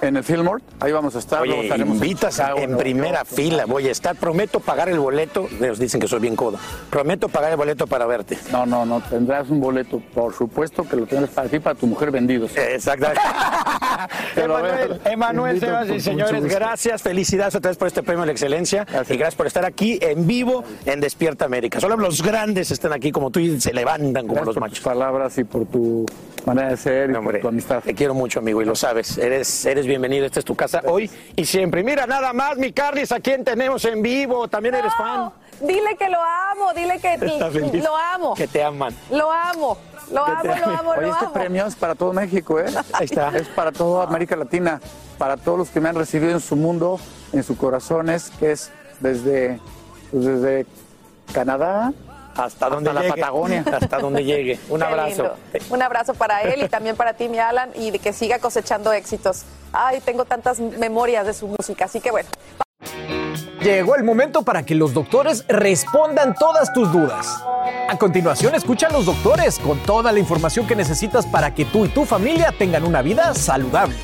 en el Fillmore. Ahí vamos a estar. luego Oye, estaremos invitas Chicago, en primera York. fila, voy a estar. Prometo pagar el boleto. Nos dicen que soy bien codo. Prometo pagar el boleto para verte. No, no, no, tendrás un boleto, por supuesto que lo tendrás para ti y para tu mujer vendidos. Exactamente. Emanuel, Emanuel, con y señores, gracias, felicidades otra vez por este premio a la excelencia y gracias por estar aquí en vivo en Despierta América. Solo los grandes están aquí como tú y se levantan como Gracias los por machos. tus palabras y por tu manera de ser y por tu amistad. Te quiero mucho, amigo, y lo sabes. Eres, eres bienvenido. Esta es tu casa hoy y siempre. Mira, nada más, mi Carlis, a quien tenemos en vivo. También eres fan. Dile que lo amo, dile que lo amo. Que te aman. Lo amo, lo amo, lo amo, Oye, lo este amo. premio es para todo México, ¿eh? Ahí está. Es para toda América Latina, para todos los que me han recibido en su mundo, en sus corazones, que es desde, pues, desde Canadá hasta, donde la llegue. Patagonia. Hasta donde llegue. Un Qué abrazo. lindo. Un abrazo para él y también para ti, mi Alan, y de que siga cosechando éxitos. Ay, tengo tantas memorias de su música, así que bueno. Llegó el momento para que los doctores respondan todas tus dudas. A continuación, escucha a los doctores con toda la información que necesitas para que tú y tu familia tengan una vida saludable.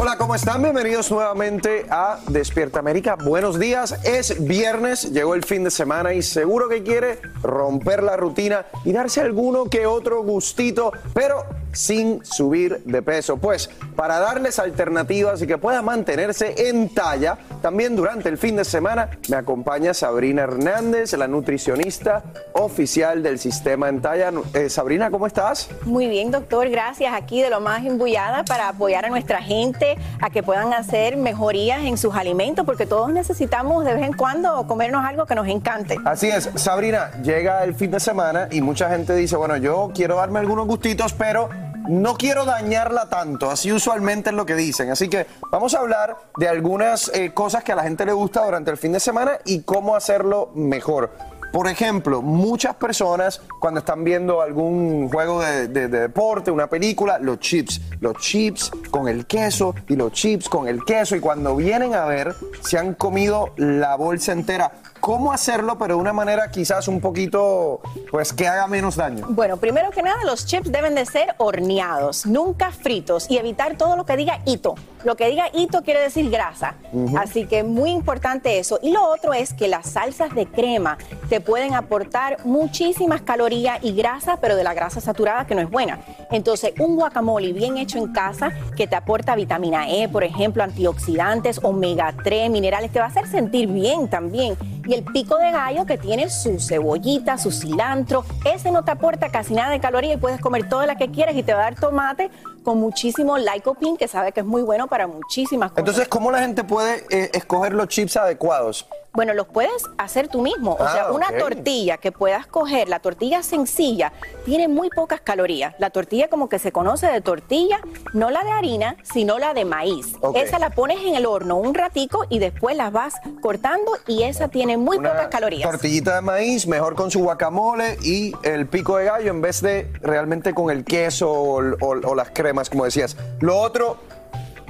Hola, ¿cómo están? Bienvenidos nuevamente a Despierta América. Buenos días. Es viernes, llegó el fin de semana y seguro que quiere romper la rutina y darse alguno que otro gustito, pero sin subir de peso. Pues para darles alternativas y que pueda mantenerse en talla, también durante el fin de semana me acompaña Sabrina Hernández, la nutricionista oficial del sistema en talla. Eh, Sabrina, ¿cómo estás? Muy bien, doctor, gracias. Aquí de lo más embullada para apoyar a nuestra gente a que puedan hacer mejorías en sus alimentos, porque todos necesitamos de vez en cuando comernos algo que nos encante. Así es, Sabrina, llega el fin de semana y mucha gente dice, bueno, yo quiero darme algunos gustitos, pero no quiero dañarla tanto, así usualmente es lo que dicen. Así que vamos a hablar de algunas eh, cosas que a la gente le gusta durante el fin de semana y cómo hacerlo mejor. Por ejemplo, muchas personas cuando están viendo algún juego de, de, deporte, una película, los chips, los chips con el queso y los chips con el queso y cuando vienen a ver se han comido la bolsa entera cómo hacerlo, pero de una manera quizás un poquito, pues que haga menos daño. Bueno, primero que nada, los chips deben de ser horneados, nunca fritos y evitar todo lo que diga hito. Lo que diga hito quiere decir grasa. Así que muy importante eso. Y lo otro es que las salsas de crema te pueden aportar muchísimas calorías y grasa, pero de la grasa saturada que no es buena. Entonces, un guacamole bien hecho en casa que te aporta vitamina E, por ejemplo, antioxidantes, omega 3, minerales, te va a hacer sentir bien también y el pico de gallo que tiene su cebollita, su cilantro. Ese no te aporta casi nada de caloría y puedes comer toda la que quieras y te va a dar tomate con muchísimo lycopene, que sabe que es muy bueno para muchísimas cosas. Entonces, ¿cómo la gente puede eh, escoger los chips adecuados? Bueno, los puedes hacer tú mismo. O sea, ah, una tortilla que puedas coger, la tortilla sencilla, tiene muy pocas calorías. La tortilla como que se conoce de tortilla, no la de harina, sino la de maíz. Esa la pones en el horno un ratico y después la vas cortando y esa tiene muy pocas calorías. Tortillita de maíz, mejor con su guacamole y el pico de gallo en vez de realmente con el queso o las cremas, como decías. Lo otro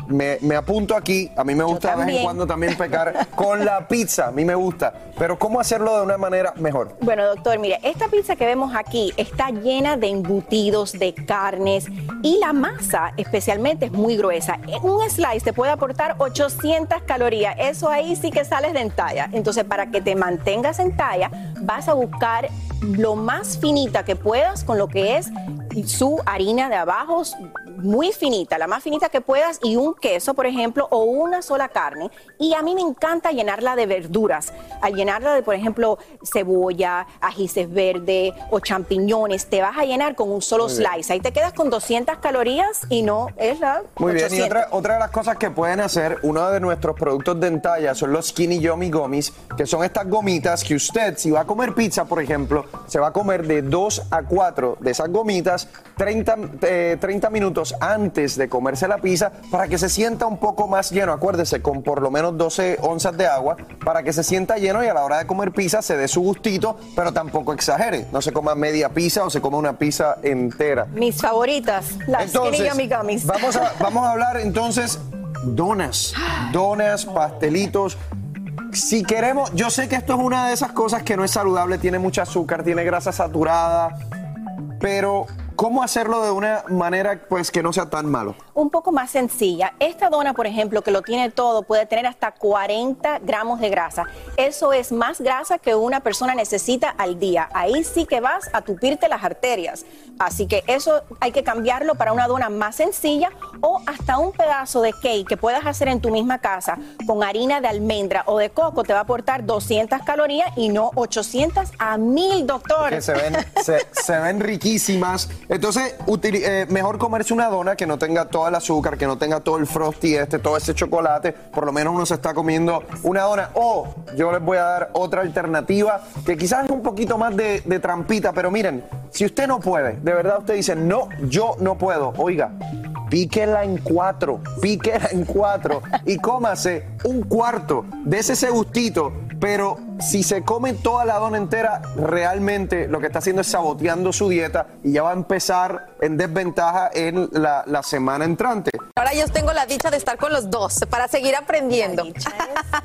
me, apunto aquí, a mí me gusta de vez en cuando también pecar con la pizza, a mí me gusta, pero ¿cómo hacerlo de una manera mejor? Bueno, doctor, mire, esta pizza que vemos aquí está llena de embutidos, de carnes y la masa especialmente es muy gruesa. Un slice te puede aportar 800 calorías, eso ahí sí que sales de en talla. Entonces, para que te mantengas en talla, vas a buscar lo más finita que puedas con lo que es su harina de abajo, muy finita, la más finita que puedas, y un queso, por ejemplo, o una sola carne. Y a mí me encanta llenarla de verduras, a llenarla de, por ejemplo, cebolla, ajíces verde o champiñones. Te vas a llenar con un solo slice. Ahí te quedas con 200 calorías y no es la. Muy bien, y otra, otra de las cosas que pueden hacer, uno de nuestros productos de entalla son los Skinny Yummy Gummies, que son estas gomitas que usted, si va a comer pizza, por ejemplo, se va a comer de 2 a 4 de esas gomitas 30, 30 eh, minutos antes de comerse la pizza para que se sienta un poco más lleno. Acuérdese, con por lo menos 12 onzas de agua para que se sienta lleno y a la hora de comer pizza se dé su gustito, pero tampoco exagere. No se coma media pizza o se coma una pizza entera. Mis favoritas, las entonces, Vamos a, vamos a hablar entonces donas, donas, pastelitos. Si queremos, yo sé que esto es una de esas cosas que no es saludable, tiene mucho azúcar, tiene grasa saturada, pero ¿Cómo hacerlo de una manera pues que no sea tan malo? Un poco más sencilla. Esta dona, por ejemplo, que lo tiene todo, puede tener hasta 40 gramos de grasa. Eso es más grasa que una persona necesita al día. Ahí sí que vas a tupirte las arterias. Así que eso hay que cambiarlo para una dona más sencilla o hasta un pedazo de cake que puedas hacer en tu misma casa con harina de almendra o de coco te va a aportar 200 calorías y no 800 a 1000, doctor. Que se ven, riquísimas. Entonces, eh, mejor comerse una dona que no tenga todo el azúcar, que no tenga todo el frosty este, todo ese chocolate. Por lo menos uno se está comiendo una dona. O yo les voy a dar otra alternativa que quizás es un poquito más de trampita, pero miren, si usted no puede, de verdad usted dice, no, yo no puedo. Oiga, píquela en cuatro, píquela en cuatro y cómase un cuarto de ese gustito pero si se come toda la dona entera, realmente lo que está haciendo es saboteando su dieta y ya va a empezar en desventaja en la, la semana entrante. Ahora yo tengo la dicha de estar con los dos para seguir aprendiendo.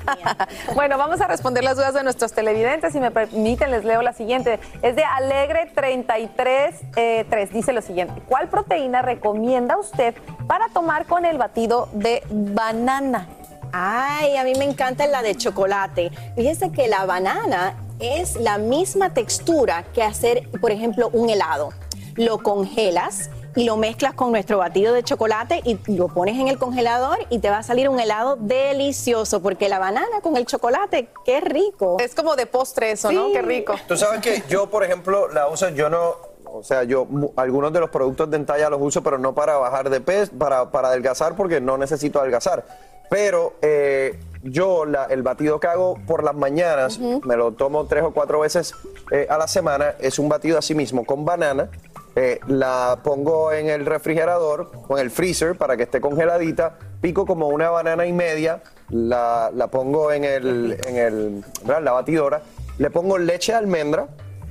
bueno, vamos a responder las dudas de nuestros televidentes. Si me permiten, les leo la siguiente. Es de Alegre 33 eh, 3. Dice lo siguiente. ¿Cuál proteína recomienda usted para tomar con el batido de banana? Ay, a mí me encanta la de chocolate. Fíjese que la banana es la misma textura que hacer, por ejemplo, un helado. Lo congelas y lo mezclas con nuestro batido de chocolate y lo pones en el congelador y te va a salir un helado delicioso porque la banana con el chocolate, qué rico. Es como de postre eso, ¿no? Qué rico. Tú sabes que yo, por ejemplo, la uso, yo no, o sea, yo mu- algunos de los productos de Entalla los uso, pero no para bajar de peso, para, para adelgazar, porque no necesito adelgazar. Pero eh, yo la- el batido que hago por las mañanas, me lo tomo tres o cuatro veces eh, a la semana, es un batido así mismo con banana. eh, la pongo en el refrigerador o en el freezer para que esté congeladita, pico como una banana y media, la, la pongo en el, en el la batidora, le pongo leche de almendra,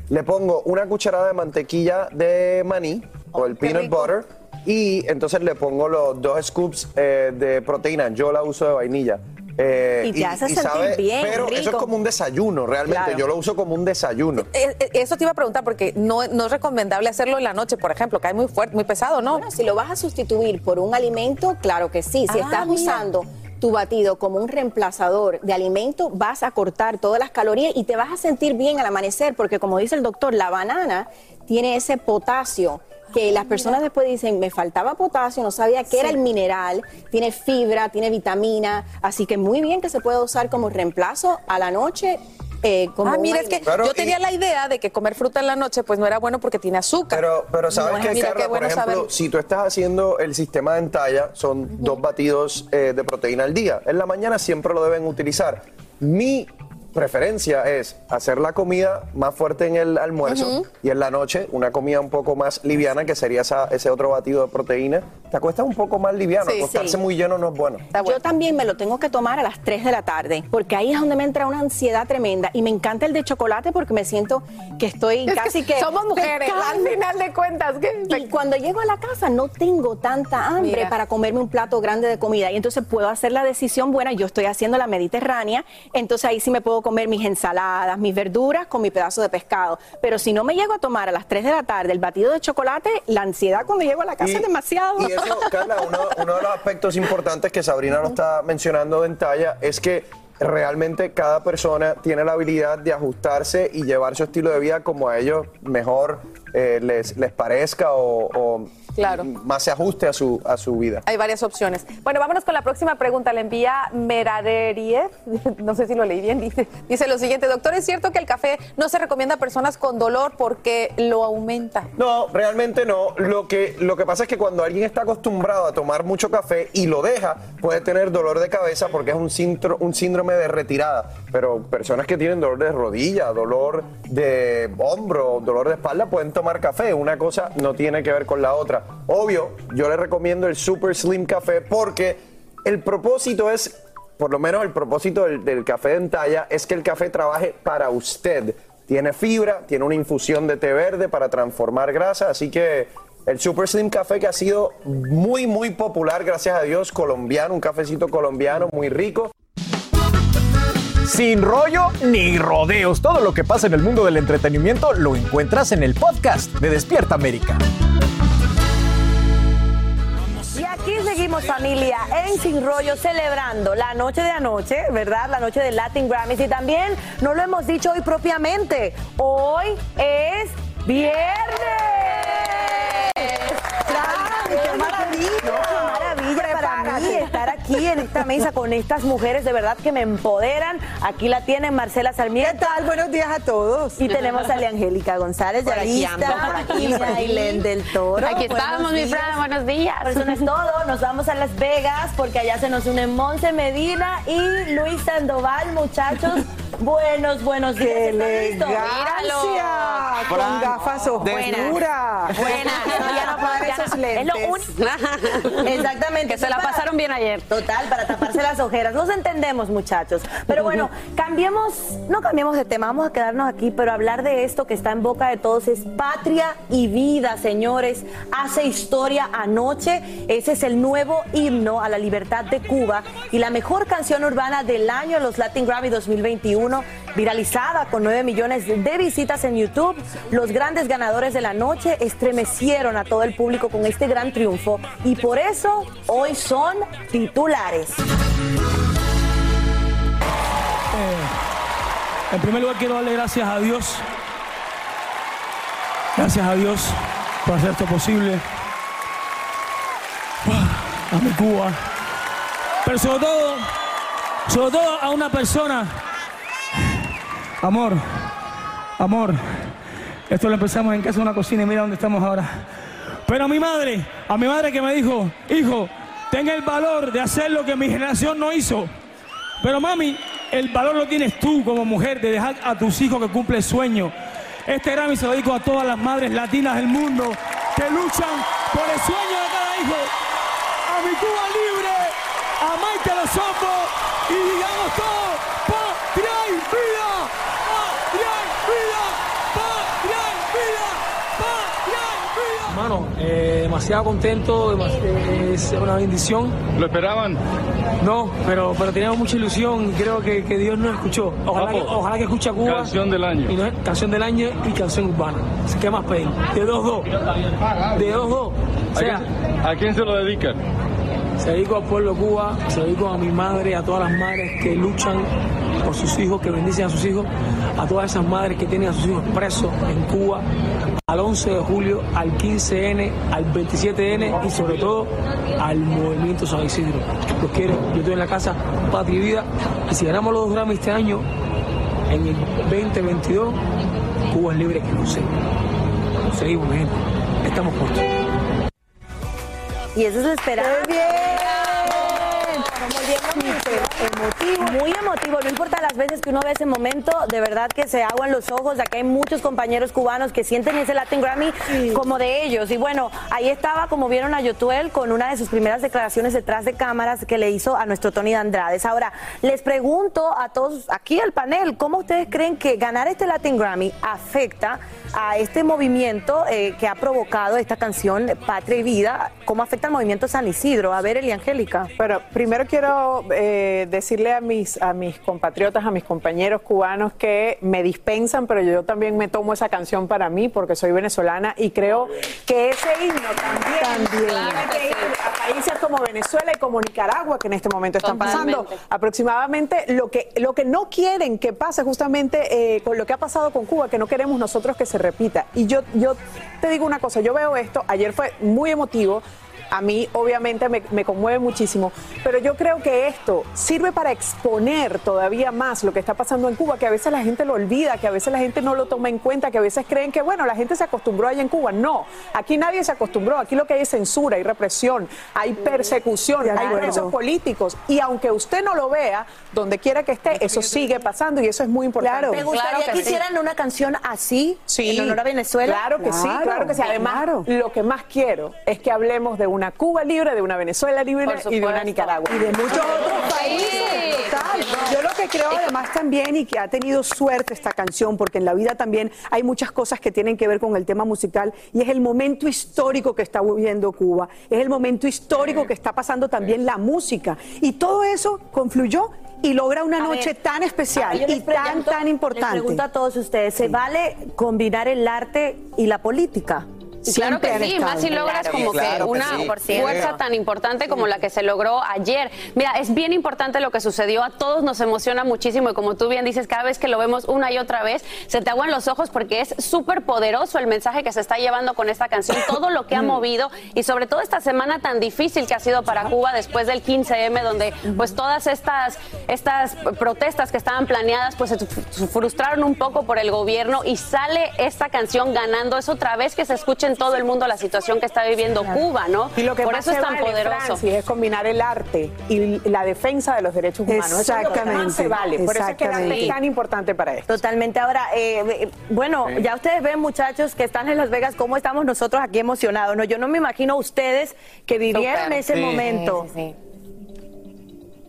le pongo una cucharada de mantequilla de maní o el peanut butter y entonces le pongo los dos scoops eh, de proteína. Yo la uso de vainilla. Eh, Y te hace sentir bien, Pero eso es rico. como un desayuno, realmente. Claro. Yo lo uso como un desayuno. Eh, Eso te iba a preguntar porque no, no es recomendable hacerlo en la noche, por ejemplo, cae muy fuerte, muy pesado, ¿no? Bueno, si lo vas a sustituir por un alimento, claro que sí. Si Ah, estás mira. usando tu batido como un reemplazador de alimento, vas a cortar todas las calorías y te vas a sentir bien al amanecer, porque como dice el doctor, la banana tiene ese potasio que las personas después dicen, me faltaba potasio, no sabía qué era el mineral, tiene fibra, tiene vitamina, así que muy bien que se puede usar como reemplazo a la noche. eh, como ah, mira, es que. Claro, yo y- tenía la idea de que comer fruta en la noche pues no era bueno porque tiene azúcar. Pero, pero ¿sabes No, qué, mira, Carla? qué bueno por ejemplo, saberlo. si tú estás haciendo el sistema de entalla, son dos batidos eh, de proteína al día. En la mañana siempre lo deben utilizar. Mi preferencia es hacer la comida más fuerte en el almuerzo y en la noche una comida un poco más liviana, que sería esa- ese otro batido de proteína. Te acuestas un poco más liviano. Sí, Acostarse sí. muy lleno no es bueno. Yo también me lo tengo que tomar a las 3 de la tarde, porque ahí es donde me entra una ansiedad tremenda. Y me encanta el de chocolate porque me siento que estoy Es que casi que. somos mujeres, al final de cuentas. ¿qué? Y cuando llego a la casa no tengo tanta hambre Mira. para comerme un plato grande de comida. Y entonces puedo hacer la decisión buena. Yo estoy haciendo la mediterránea, entonces ahí sí me puedo comer mis ensaladas, mis verduras con mi pedazo de pescado. Pero si no me llego a tomar a las 3 de la tarde el batido de chocolate, la ansiedad cuando llego a la casa Y- es demasiado. Y eso, Carla, uno, uno de los aspectos importantes que Sabrina lo está mencionando en talla es que realmente cada persona tiene la habilidad de ajustarse y llevar su estilo de vida como a ellos mejor eh, les, les parezca o, o Claro. más se ajuste a su, a su vida. Hay varias opciones. Bueno, vámonos con la próxima pregunta. Le envía Meraderie, no sé si lo leí bien, dice, dice lo siguiente, doctor, ¿es cierto que el café no se recomienda a personas con dolor porque lo aumenta? No, realmente no. Lo que, lo que pasa es que cuando alguien está acostumbrado a tomar mucho café y lo deja, puede tener dolor de cabeza porque es un, síndro- un síndrome de retirada. Pero personas que tienen dolor de rodilla, dolor de hombro, dolor de espalda, pueden tomar café. Una cosa no tiene que ver con la otra. Obvio, yo le recomiendo el Super Slim Café porque el propósito es, por lo menos el propósito del, café de entalla, es que el café trabaje para usted. Tiene fibra, tiene una infusión de té verde para transformar grasa, así que el Super Slim Café que ha sido muy, muy popular, gracias a Dios, colombiano, un cafecito colombiano muy rico. Sin rollo ni rodeos. Todo lo que pasa en el mundo del entretenimiento lo encuentras en el podcast de Despierta América. Familia en Sin Rollo celebrando la noche de anoche, ¿verdad? La noche de Latin Grammys y también no lo hemos dicho hoy propiamente. Hoy es viernes. ¡Claro! ¡Qué maravilla! ¡Qué maravilla para mí estar aquí en esta mesa con estas mujeres de verdad que me empoderan! Aquí la tienen Marcela Sarmiento. ¿Qué tal? Buenos días a todos. Y tenemos a Angélica González, Por aquí Yarista, ando, por aquí, por. Ailén del Toro. Aquí estamos, mi. Fran, buenos días. Pero eso no es todo, nos vamos a Las Vegas porque allá se nos unen Monse Medina y Luis Sandoval, muchachos. Buenos, buenos días. ¡Qué elegancia! Con gafas oscuras. Buenas. No, ya no pueden esos Es lo lentes. único. Exactamente. Que se la pasaron bien ayer. Total, para taparse las ojeras. Los entendemos, muchachos. Pero bueno, cambiemos, no cambiemos de tema, vamos a quedarnos aquí, pero hablar de esto que está en boca de todos es patria y vida, señores. Hace historia anoche. Ese es el nuevo himno a la libertad de Cuba y la mejor canción urbana del año los Latin Grammy 2021, viralizada con 9 millones de visitas en YouTube. Los grandes ganadores de la noche estremecieron a todo el público con este gran triunfo y por eso hoy son titulares. En primer lugar quiero darle gracias a Dios. Gracias a Dios por hacer esto posible. A mi Cuba. Pero sobre todo, sobre todo a una persona. Amor, amor. Esto lo empezamos en casa de una cocina y mira dónde estamos ahora. Pero a mi madre, a mi madre que me dijo, hijo, tenga el valor de hacer lo que mi generación no hizo. Pero mami, el valor lo tienes tú como mujer de dejar a tus hijos que cumple el sueño. Este Grammy se lo dedico a todas las madres latinas del mundo que luchan por el sueño de cada hijo. A mi Cuba libre, a Maite ojos y digamos todo, patria y vida, Mano, eh, demasiado contento, es una bendición. ¿Lo esperaban? No, pero, pero teníamos mucha ilusión y creo que, que Dios nos escuchó. Ojalá, que, ojalá que escuche a Cuba. Canción del año. Y no es- canción del año y canción urbana. ¿Qué más pedir? De dos, dos. De dos, dos. O ¿A sea, quién, a quién se lo dedican? se dedico al pueblo Cuba, se dedico a mi madre, a todas las madres que luchan por sus hijos, que bendicen a sus hijos, a todas esas madres que tienen a sus hijos presos en Cuba, al 11 de julio, al 15N, al 27N y sobre todo al movimiento San Isidro. Los quiero, yo estoy en la casa Patria y Vida y si ganamos los dos Grammy este año, en el 2022, Cuba es libre que lo sé. Seguimos, gente. Estamos cortos. Y esa es la esperanza. Emotivo. Muy emotivo, no importa las veces que uno ve ese momento, de verdad que se aguan los ojos, aquí hay muchos compañeros cubanos que sienten ese Latin Grammy como de ellos. Y bueno, ahí estaba, como vieron a Yotuel, con una de sus primeras declaraciones detrás de cámaras que le hizo a nuestro Tony de Andrades. Ahora, les pregunto a todos aquí al panel, ¿cómo ustedes creen que ganar este Latin Grammy afecta a este movimiento eh, que ha provocado esta canción Patria y Vida? ¿Cómo afecta al movimiento San Isidro? A ver, Eli Angélica. Pero primero quiero eh, decirle a mis, a mis compatriotas, a mis compañeros cubanos que me dispensan, pero yo también me tomo esa canción para mí porque soy venezolana y creo que ese himno también, tiene que ir a países como Venezuela y como Nicaragua, que en este momento están pasando aproximadamente lo que, lo que no quieren que pase justamente eh, con lo que ha pasado con Cuba, que no queremos nosotros que se repita. Y yo, yo te digo una cosa, yo veo esto, ayer fue muy emotivo. A mí obviamente me, me conmueve muchísimo, pero yo creo que esto sirve para exponer todavía más lo que está pasando en Cuba, que a veces la gente lo olvida, que a veces la gente no lo toma en cuenta, que a veces creen que, bueno, la gente se acostumbró allá en Cuba. No, aquí nadie se acostumbró, aquí lo que hay es censura, hay represión, hay persecución, hay presos políticos. Y aunque usted no lo vea, donde quiera que esté, eso sigue pasando y eso es muy importante. ¿Te gustaría que hicieran una canción así en honor a Venezuela? Claro que sí, claro que sí. Además, lo que más quiero es que hablemos de una Cuba libre, de una Venezuela libre y de una. Nicaragua. Y de muchos otros países, total. Yo lo que creo además también y que ha tenido suerte esta canción, porque en la vida también hay muchas cosas que tienen que ver con el tema musical y es el momento histórico que está viviendo Cuba, es el momento histórico que está pasando también la música y todo eso confluyó y logra una A noche ver, tan especial les y tan, pregunto- tan Les importante. pregunto a todos ustedes, ¿se vale combinar el arte y la política? Claro que sí, más si logras Claro, como claro que que una sí. fuerza tan importante como la que se logró ayer. Mira, es bien importante lo que sucedió, a todos nos emociona muchísimo y como tú bien dices, cada vez que lo vemos una y otra vez, se te aguan los ojos porque es súper poderoso el mensaje que se está llevando con esta canción, todo lo que ha movido y sobre todo esta semana tan difícil que ha sido para Cuba después del 15M, donde pues todas estas, estas protestas que estaban planeadas pues se frustraron un poco por el gobierno y sale esta canción ganando, es otra vez que se escucha en todo el mundo la situación que está viviendo Cuba, ¿no? Y lo que Por más eso es tan vale, poderoso. Francis, es combinar el arte y la defensa de los derechos humanos. Eso es lo que más Exactamente. se vale. Por eso es que el arte es Exactamente. tan importante para esto. Totalmente. Ahora, eh, eh, bueno, ya ustedes ven, muchachos, que están en Las Vegas, cómo estamos nosotros aquí emocionados. ¿no? Yo no me imagino ustedes que vivieron ese Sí. momento.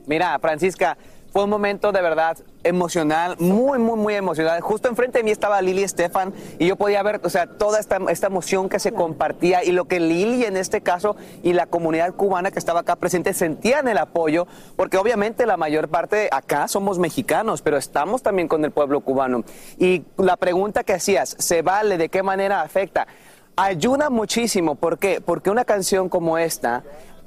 Mira, Francisca, fue un momento de verdad emocional, muy, muy, muy emocional. Justo enfrente de mí estaba Lili Estefan y yo podía ver, o sea, toda esta, esta emoción que se compartía y lo que Lili en este caso y la comunidad cubana que estaba acá presente sentían el apoyo, porque obviamente la mayor parte acá somos mexicanos, pero estamos también con el pueblo cubano. Y la pregunta que hacías, ¿se vale? ¿De qué manera afecta? Ayuda muchísimo, ¿por qué? Porque una canción como esta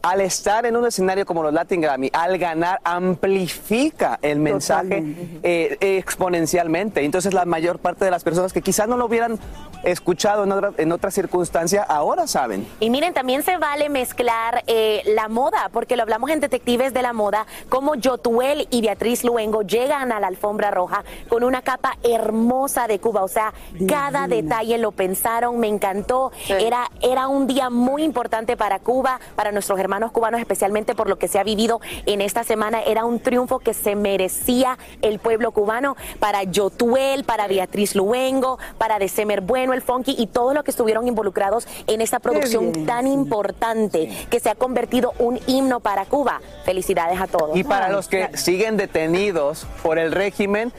al estar en un escenario como los Latin Grammy, al ganar, amplifica el mensaje eh, exponencialmente. Entonces la mayor parte de las personas que quizás no lo hubieran escuchado en otra, en otra circunstancia, ahora saben. Y miren, también se vale mezclar eh, la moda, porque lo hablamos en Detectives de la Moda, como Yotuel y Beatriz Luengo llegan a la alfombra roja con una capa hermosa de Cuba. O sea, cada detalle lo pensaron, me encantó. Era, era un día muy importante para Cuba, para nuestros hermanos cubanos, especialmente por lo que se ha vivido en esta semana. Era un triunfo que se merecía el pueblo cubano para Yotuel, para Beatriz Luengo, para December Bueno, el Funky y todos los que estuvieron involucrados en esta producción bien, tan importante que se ha convertido un himno para Cuba. Felicidades a todos. Y para los que siguen detenidos por el régimen,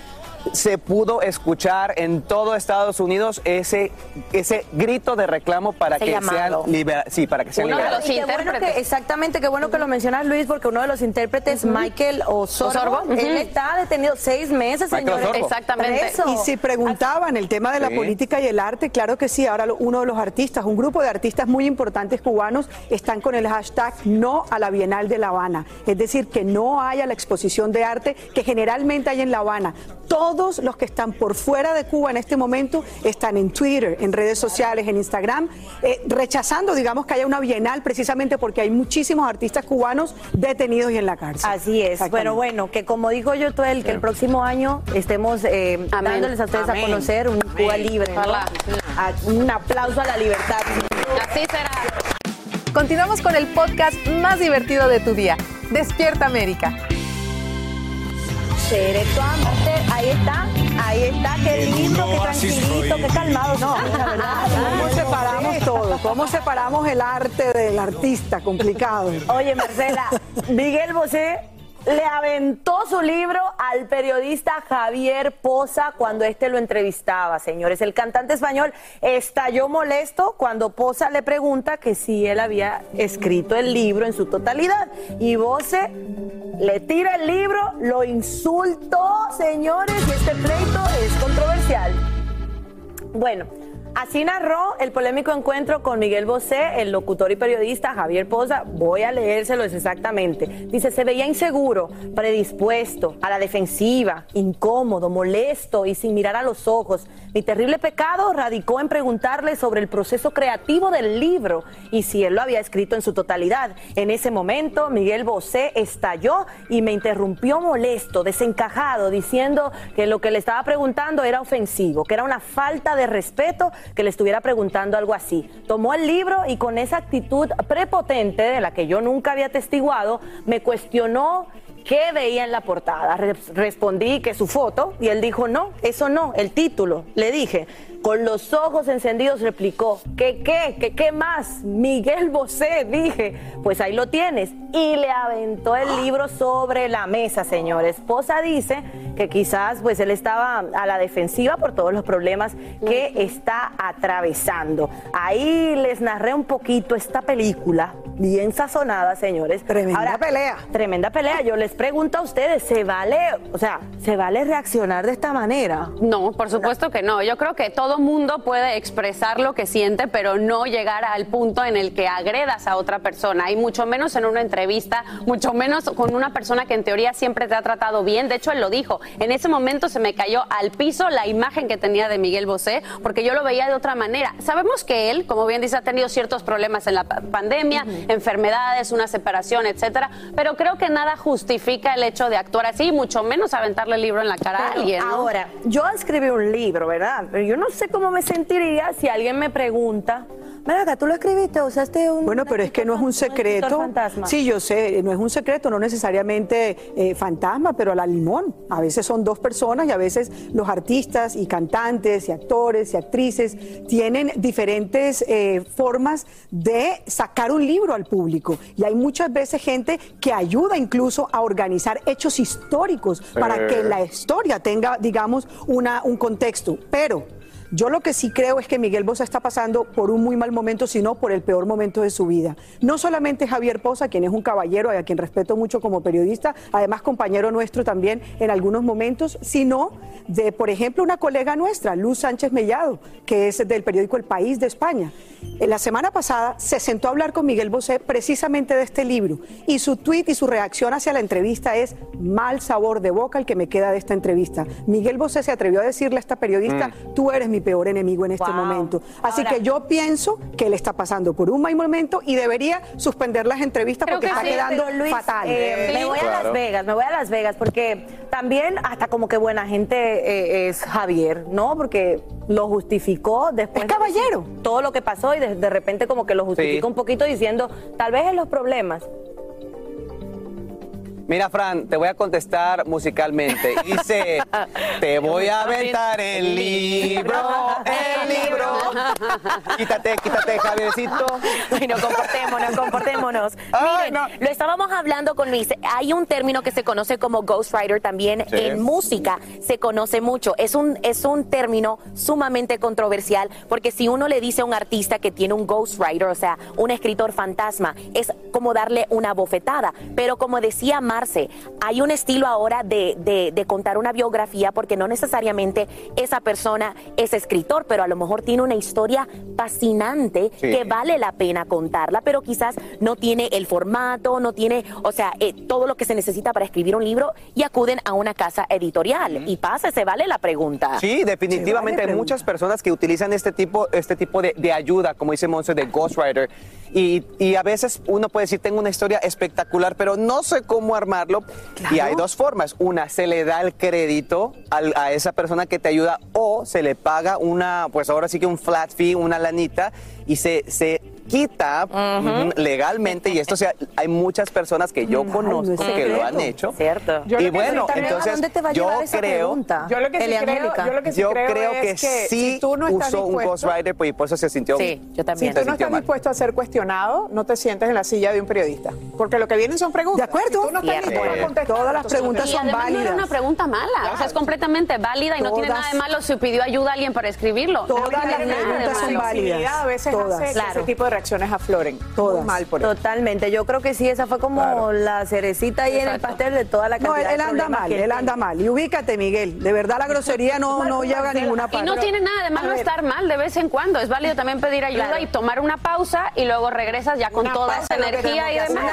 se pudo escuchar en todo Estados Unidos ese, ese grito de reclamo para Ese que llamado. sean liberados. Sí, para que sean liberados. Y qué bueno que- exactamente, qué bueno que lo mencionas, Luis, porque uno de los intérpretes, Michael Osorbo, Osorbo, él está detenido seis meses, señores. Preso. Y si preguntaban el tema de la Sí. política y el arte, claro que sí. Ahora uno de los artistas, un grupo de artistas muy importantes cubanos, están con el hashtag no a la Bienal de La Habana. Es decir, que no haya la exposición de arte que generalmente hay en La Habana. Todos los que están por fuera de Cuba en este momento están en Twitter, en redes sociales, en Instagram, eh, rechazando, digamos, que haya una bienal precisamente porque hay muchísimos artistas cubanos detenidos y en la cárcel. Así es. Pero bueno, que como dijo Yotuel, que el próximo año estemos eh, dándoles a ustedes Amén. a conocer un Cuba libre. ¿no? Ojalá. A- un aplauso a la libertad. Así será. Continuamos con el podcast más divertido de tu día. Despierta América. Seré tu amante. Ahí está, ahí está, qué lindo, qué tranquilito, qué calmado. No, la verdad. ¿Cómo separamos todo? ¿Cómo separamos el arte del artista? Complicado. Oye, Marcela, Miguel Bosé le aventó su libro al periodista Javier Poza cuando este lo entrevistaba, señores. El cantante español estalló molesto cuando Poza le pregunta que si él había escrito el libro en su totalidad. Y Bosé le tira el libro, lo insultó, señores, y este pleito es controversial. Bueno, así narró el polémico encuentro con Miguel Bosé, el locutor y periodista Javier Poza. Voy a leérselos exactamente. Dice, se veía inseguro, predispuesto, a la defensiva, incómodo, molesto y sin mirar a los ojos. Mi terrible pecado radicó en preguntarle sobre el proceso creativo del libro y si él lo había escrito en su totalidad. En ese momento, Miguel Bosé estalló y me interrumpió molesto, desencajado, diciendo que lo que le estaba preguntando era ofensivo, que era una falta de respeto que le estuviera preguntando algo así. Tomó el libro y con esa actitud prepotente de la que yo nunca había testiguado, me cuestionó qué veía en la portada. Re- respondí que su foto y él dijo, no, eso no, el título. Le dije, con los ojos encendidos replicó, ¿qué qué? ¿Qué qué más? Miguel Bosé, dije, pues ahí lo tienes. Y le aventó el libro sobre la mesa, señor. Esposa dice que quizás pues él estaba a la defensiva por todos los problemas que está atravesando. Ahí les narré un poquito esta película, bien sazonada, señores. Tremenda pelea. Tremenda pelea. Yo les pregunto a ustedes, ¿se vale, o sea, se vale reaccionar de esta manera? No, por supuesto que no. Yo creo que todo mundo puede expresar lo que siente, pero no llegar al punto en el que agredas a otra persona, y mucho menos en una entrevista, mucho menos con una persona que en teoría siempre te ha tratado bien. De hecho, él lo dijo. En ese momento se me cayó al piso la imagen que tenía de Miguel Bosé, porque yo lo veía de otra manera. Sabemos que él, como bien dice, ha tenido ciertos problemas en la pa- pandemia, enfermedades, una separación, etcétera, pero creo que nada justifica el hecho de actuar así, mucho menos aventarle el libro en la cara a Pero alguien. ¿no? Ahora, yo escribí un libro, ¿verdad? Pero yo no sé cómo me sentiría si alguien me pregunta, Mira acá, tú lo escribiste, usaste un. Bueno, pero es que no es un secreto. fantasma. Sí, yo sé, no es un secreto, no necesariamente eh, fantasma, pero a la limón. A veces son dos personas y a veces los artistas y cantantes y actores y actrices tienen diferentes eh, formas de sacar un libro al público. Y hay muchas veces gente que ayuda incluso a organizar hechos históricos para que Eh. la historia tenga, digamos, una, un contexto. Pero yo lo que sí creo es que Miguel Bosa está pasando por un muy mal momento, sino por el peor momento de su vida. No solamente Javier Poza, quien es un caballero y a quien respeto mucho como periodista, además compañero nuestro también en algunos momentos, sino de, por ejemplo, una colega nuestra, Luz Sánchez Mellado, que es del periódico El País de España. En la semana pasada se sentó a hablar con Miguel Bosé precisamente de este libro y su tuit y su reacción hacia la entrevista es mal sabor de boca el que me queda de esta entrevista. Miguel Bosé se atrevió a decirle a esta periodista, tú eres mi peor enemigo en este Wow. momento. Así Ahora- que yo pienso que él está pasando por un mal momento y debería suspender las entrevistas porque que está sí, quedando Luis, fatal. eh, me voy a Las Vegas, me voy a Las Vegas porque también hasta como que buena gente eh, es Javier, ¿no? Porque lo justificó después. Es caballero. todo lo que pasó y de, de repente como que lo justificó Sí. un poquito diciendo, tal vez en los problemas. Mira, Fran, te voy a contestar musicalmente. Dice, te voy a aventar el libro, el libro. Quítate, quítate, Javiercito. Bueno, comportémonos, comportémonos. Miren, lo estábamos hablando con Luis. Hay un término que se conoce como ghostwriter también Sí. en música. Se conoce mucho. Es un, es un término sumamente controversial porque si uno le dice a un artista que tiene un ghostwriter, o sea, un escritor fantasma, es como darle una bofetada. Pero como decía Hay un estilo ahora de, de- de contar una biografía porque no necesariamente esa persona es escritor, pero a lo mejor tiene una historia fascinante Sí. que vale la pena contarla, pero quizás no tiene el formato, no tiene, o sea, eh, todo lo que se necesita para escribir un libro y acuden a una casa editorial. Y pasa, se vale la pregunta. Sí, definitivamente hay muchas personas que utilizan este tipo, este tipo de, de ayuda, como dice Monse, de ghostwriter. Y, y a veces uno puede decir, tengo una historia espectacular, pero no sé cómo Y hay dos formas. Una, se le da el crédito al- a esa persona que te ayuda o se le paga una, pues ahora sí que un flat fee, una lanita, y se... se quita ujú, legalmente y esto sea hay muchas personas que yo conozco que lo han hecho Cierto. Yo y bueno sí también, ¿a entonces dónde te va a yo esa creo pregunta? Yo lo que sí creo- yo lo que sí yo creo creo es que, que sí si tú no estás usó un dispuesto- ghostwriter pues, y por eso se sintió Sí, yo Si tú no estás dispuesto a ser cuestionado, no te sientes en la silla de un periodista. Porque lo que vienen son preguntas. De acuerdo. tú no estás dispuesto a contestar, Todas las preguntas y son además no válidas. era una pregunta mala, o sea, es completamente válida y no tiene nada de malo si pidió ayuda a alguien para escribirlo. Todas las preguntas son válidas. A veces Todas. hace ese tipo de reacciones afloren. Todas. Muy mal por eso. Totalmente, yo creo que sí, esa fue como la cerecita ahí en el pastel de toda la No, cantidad él, él de anda mal, él anda mal. Y ubícate, Miguel. De verdad la grosería no, no llega a ninguna Y parte. no tiene nada de malo estar mal de vez en cuando. Es válido también pedir ayuda Claro. y tomar una pausa y luego regresas ya con Una toda pausa esa energía y demás.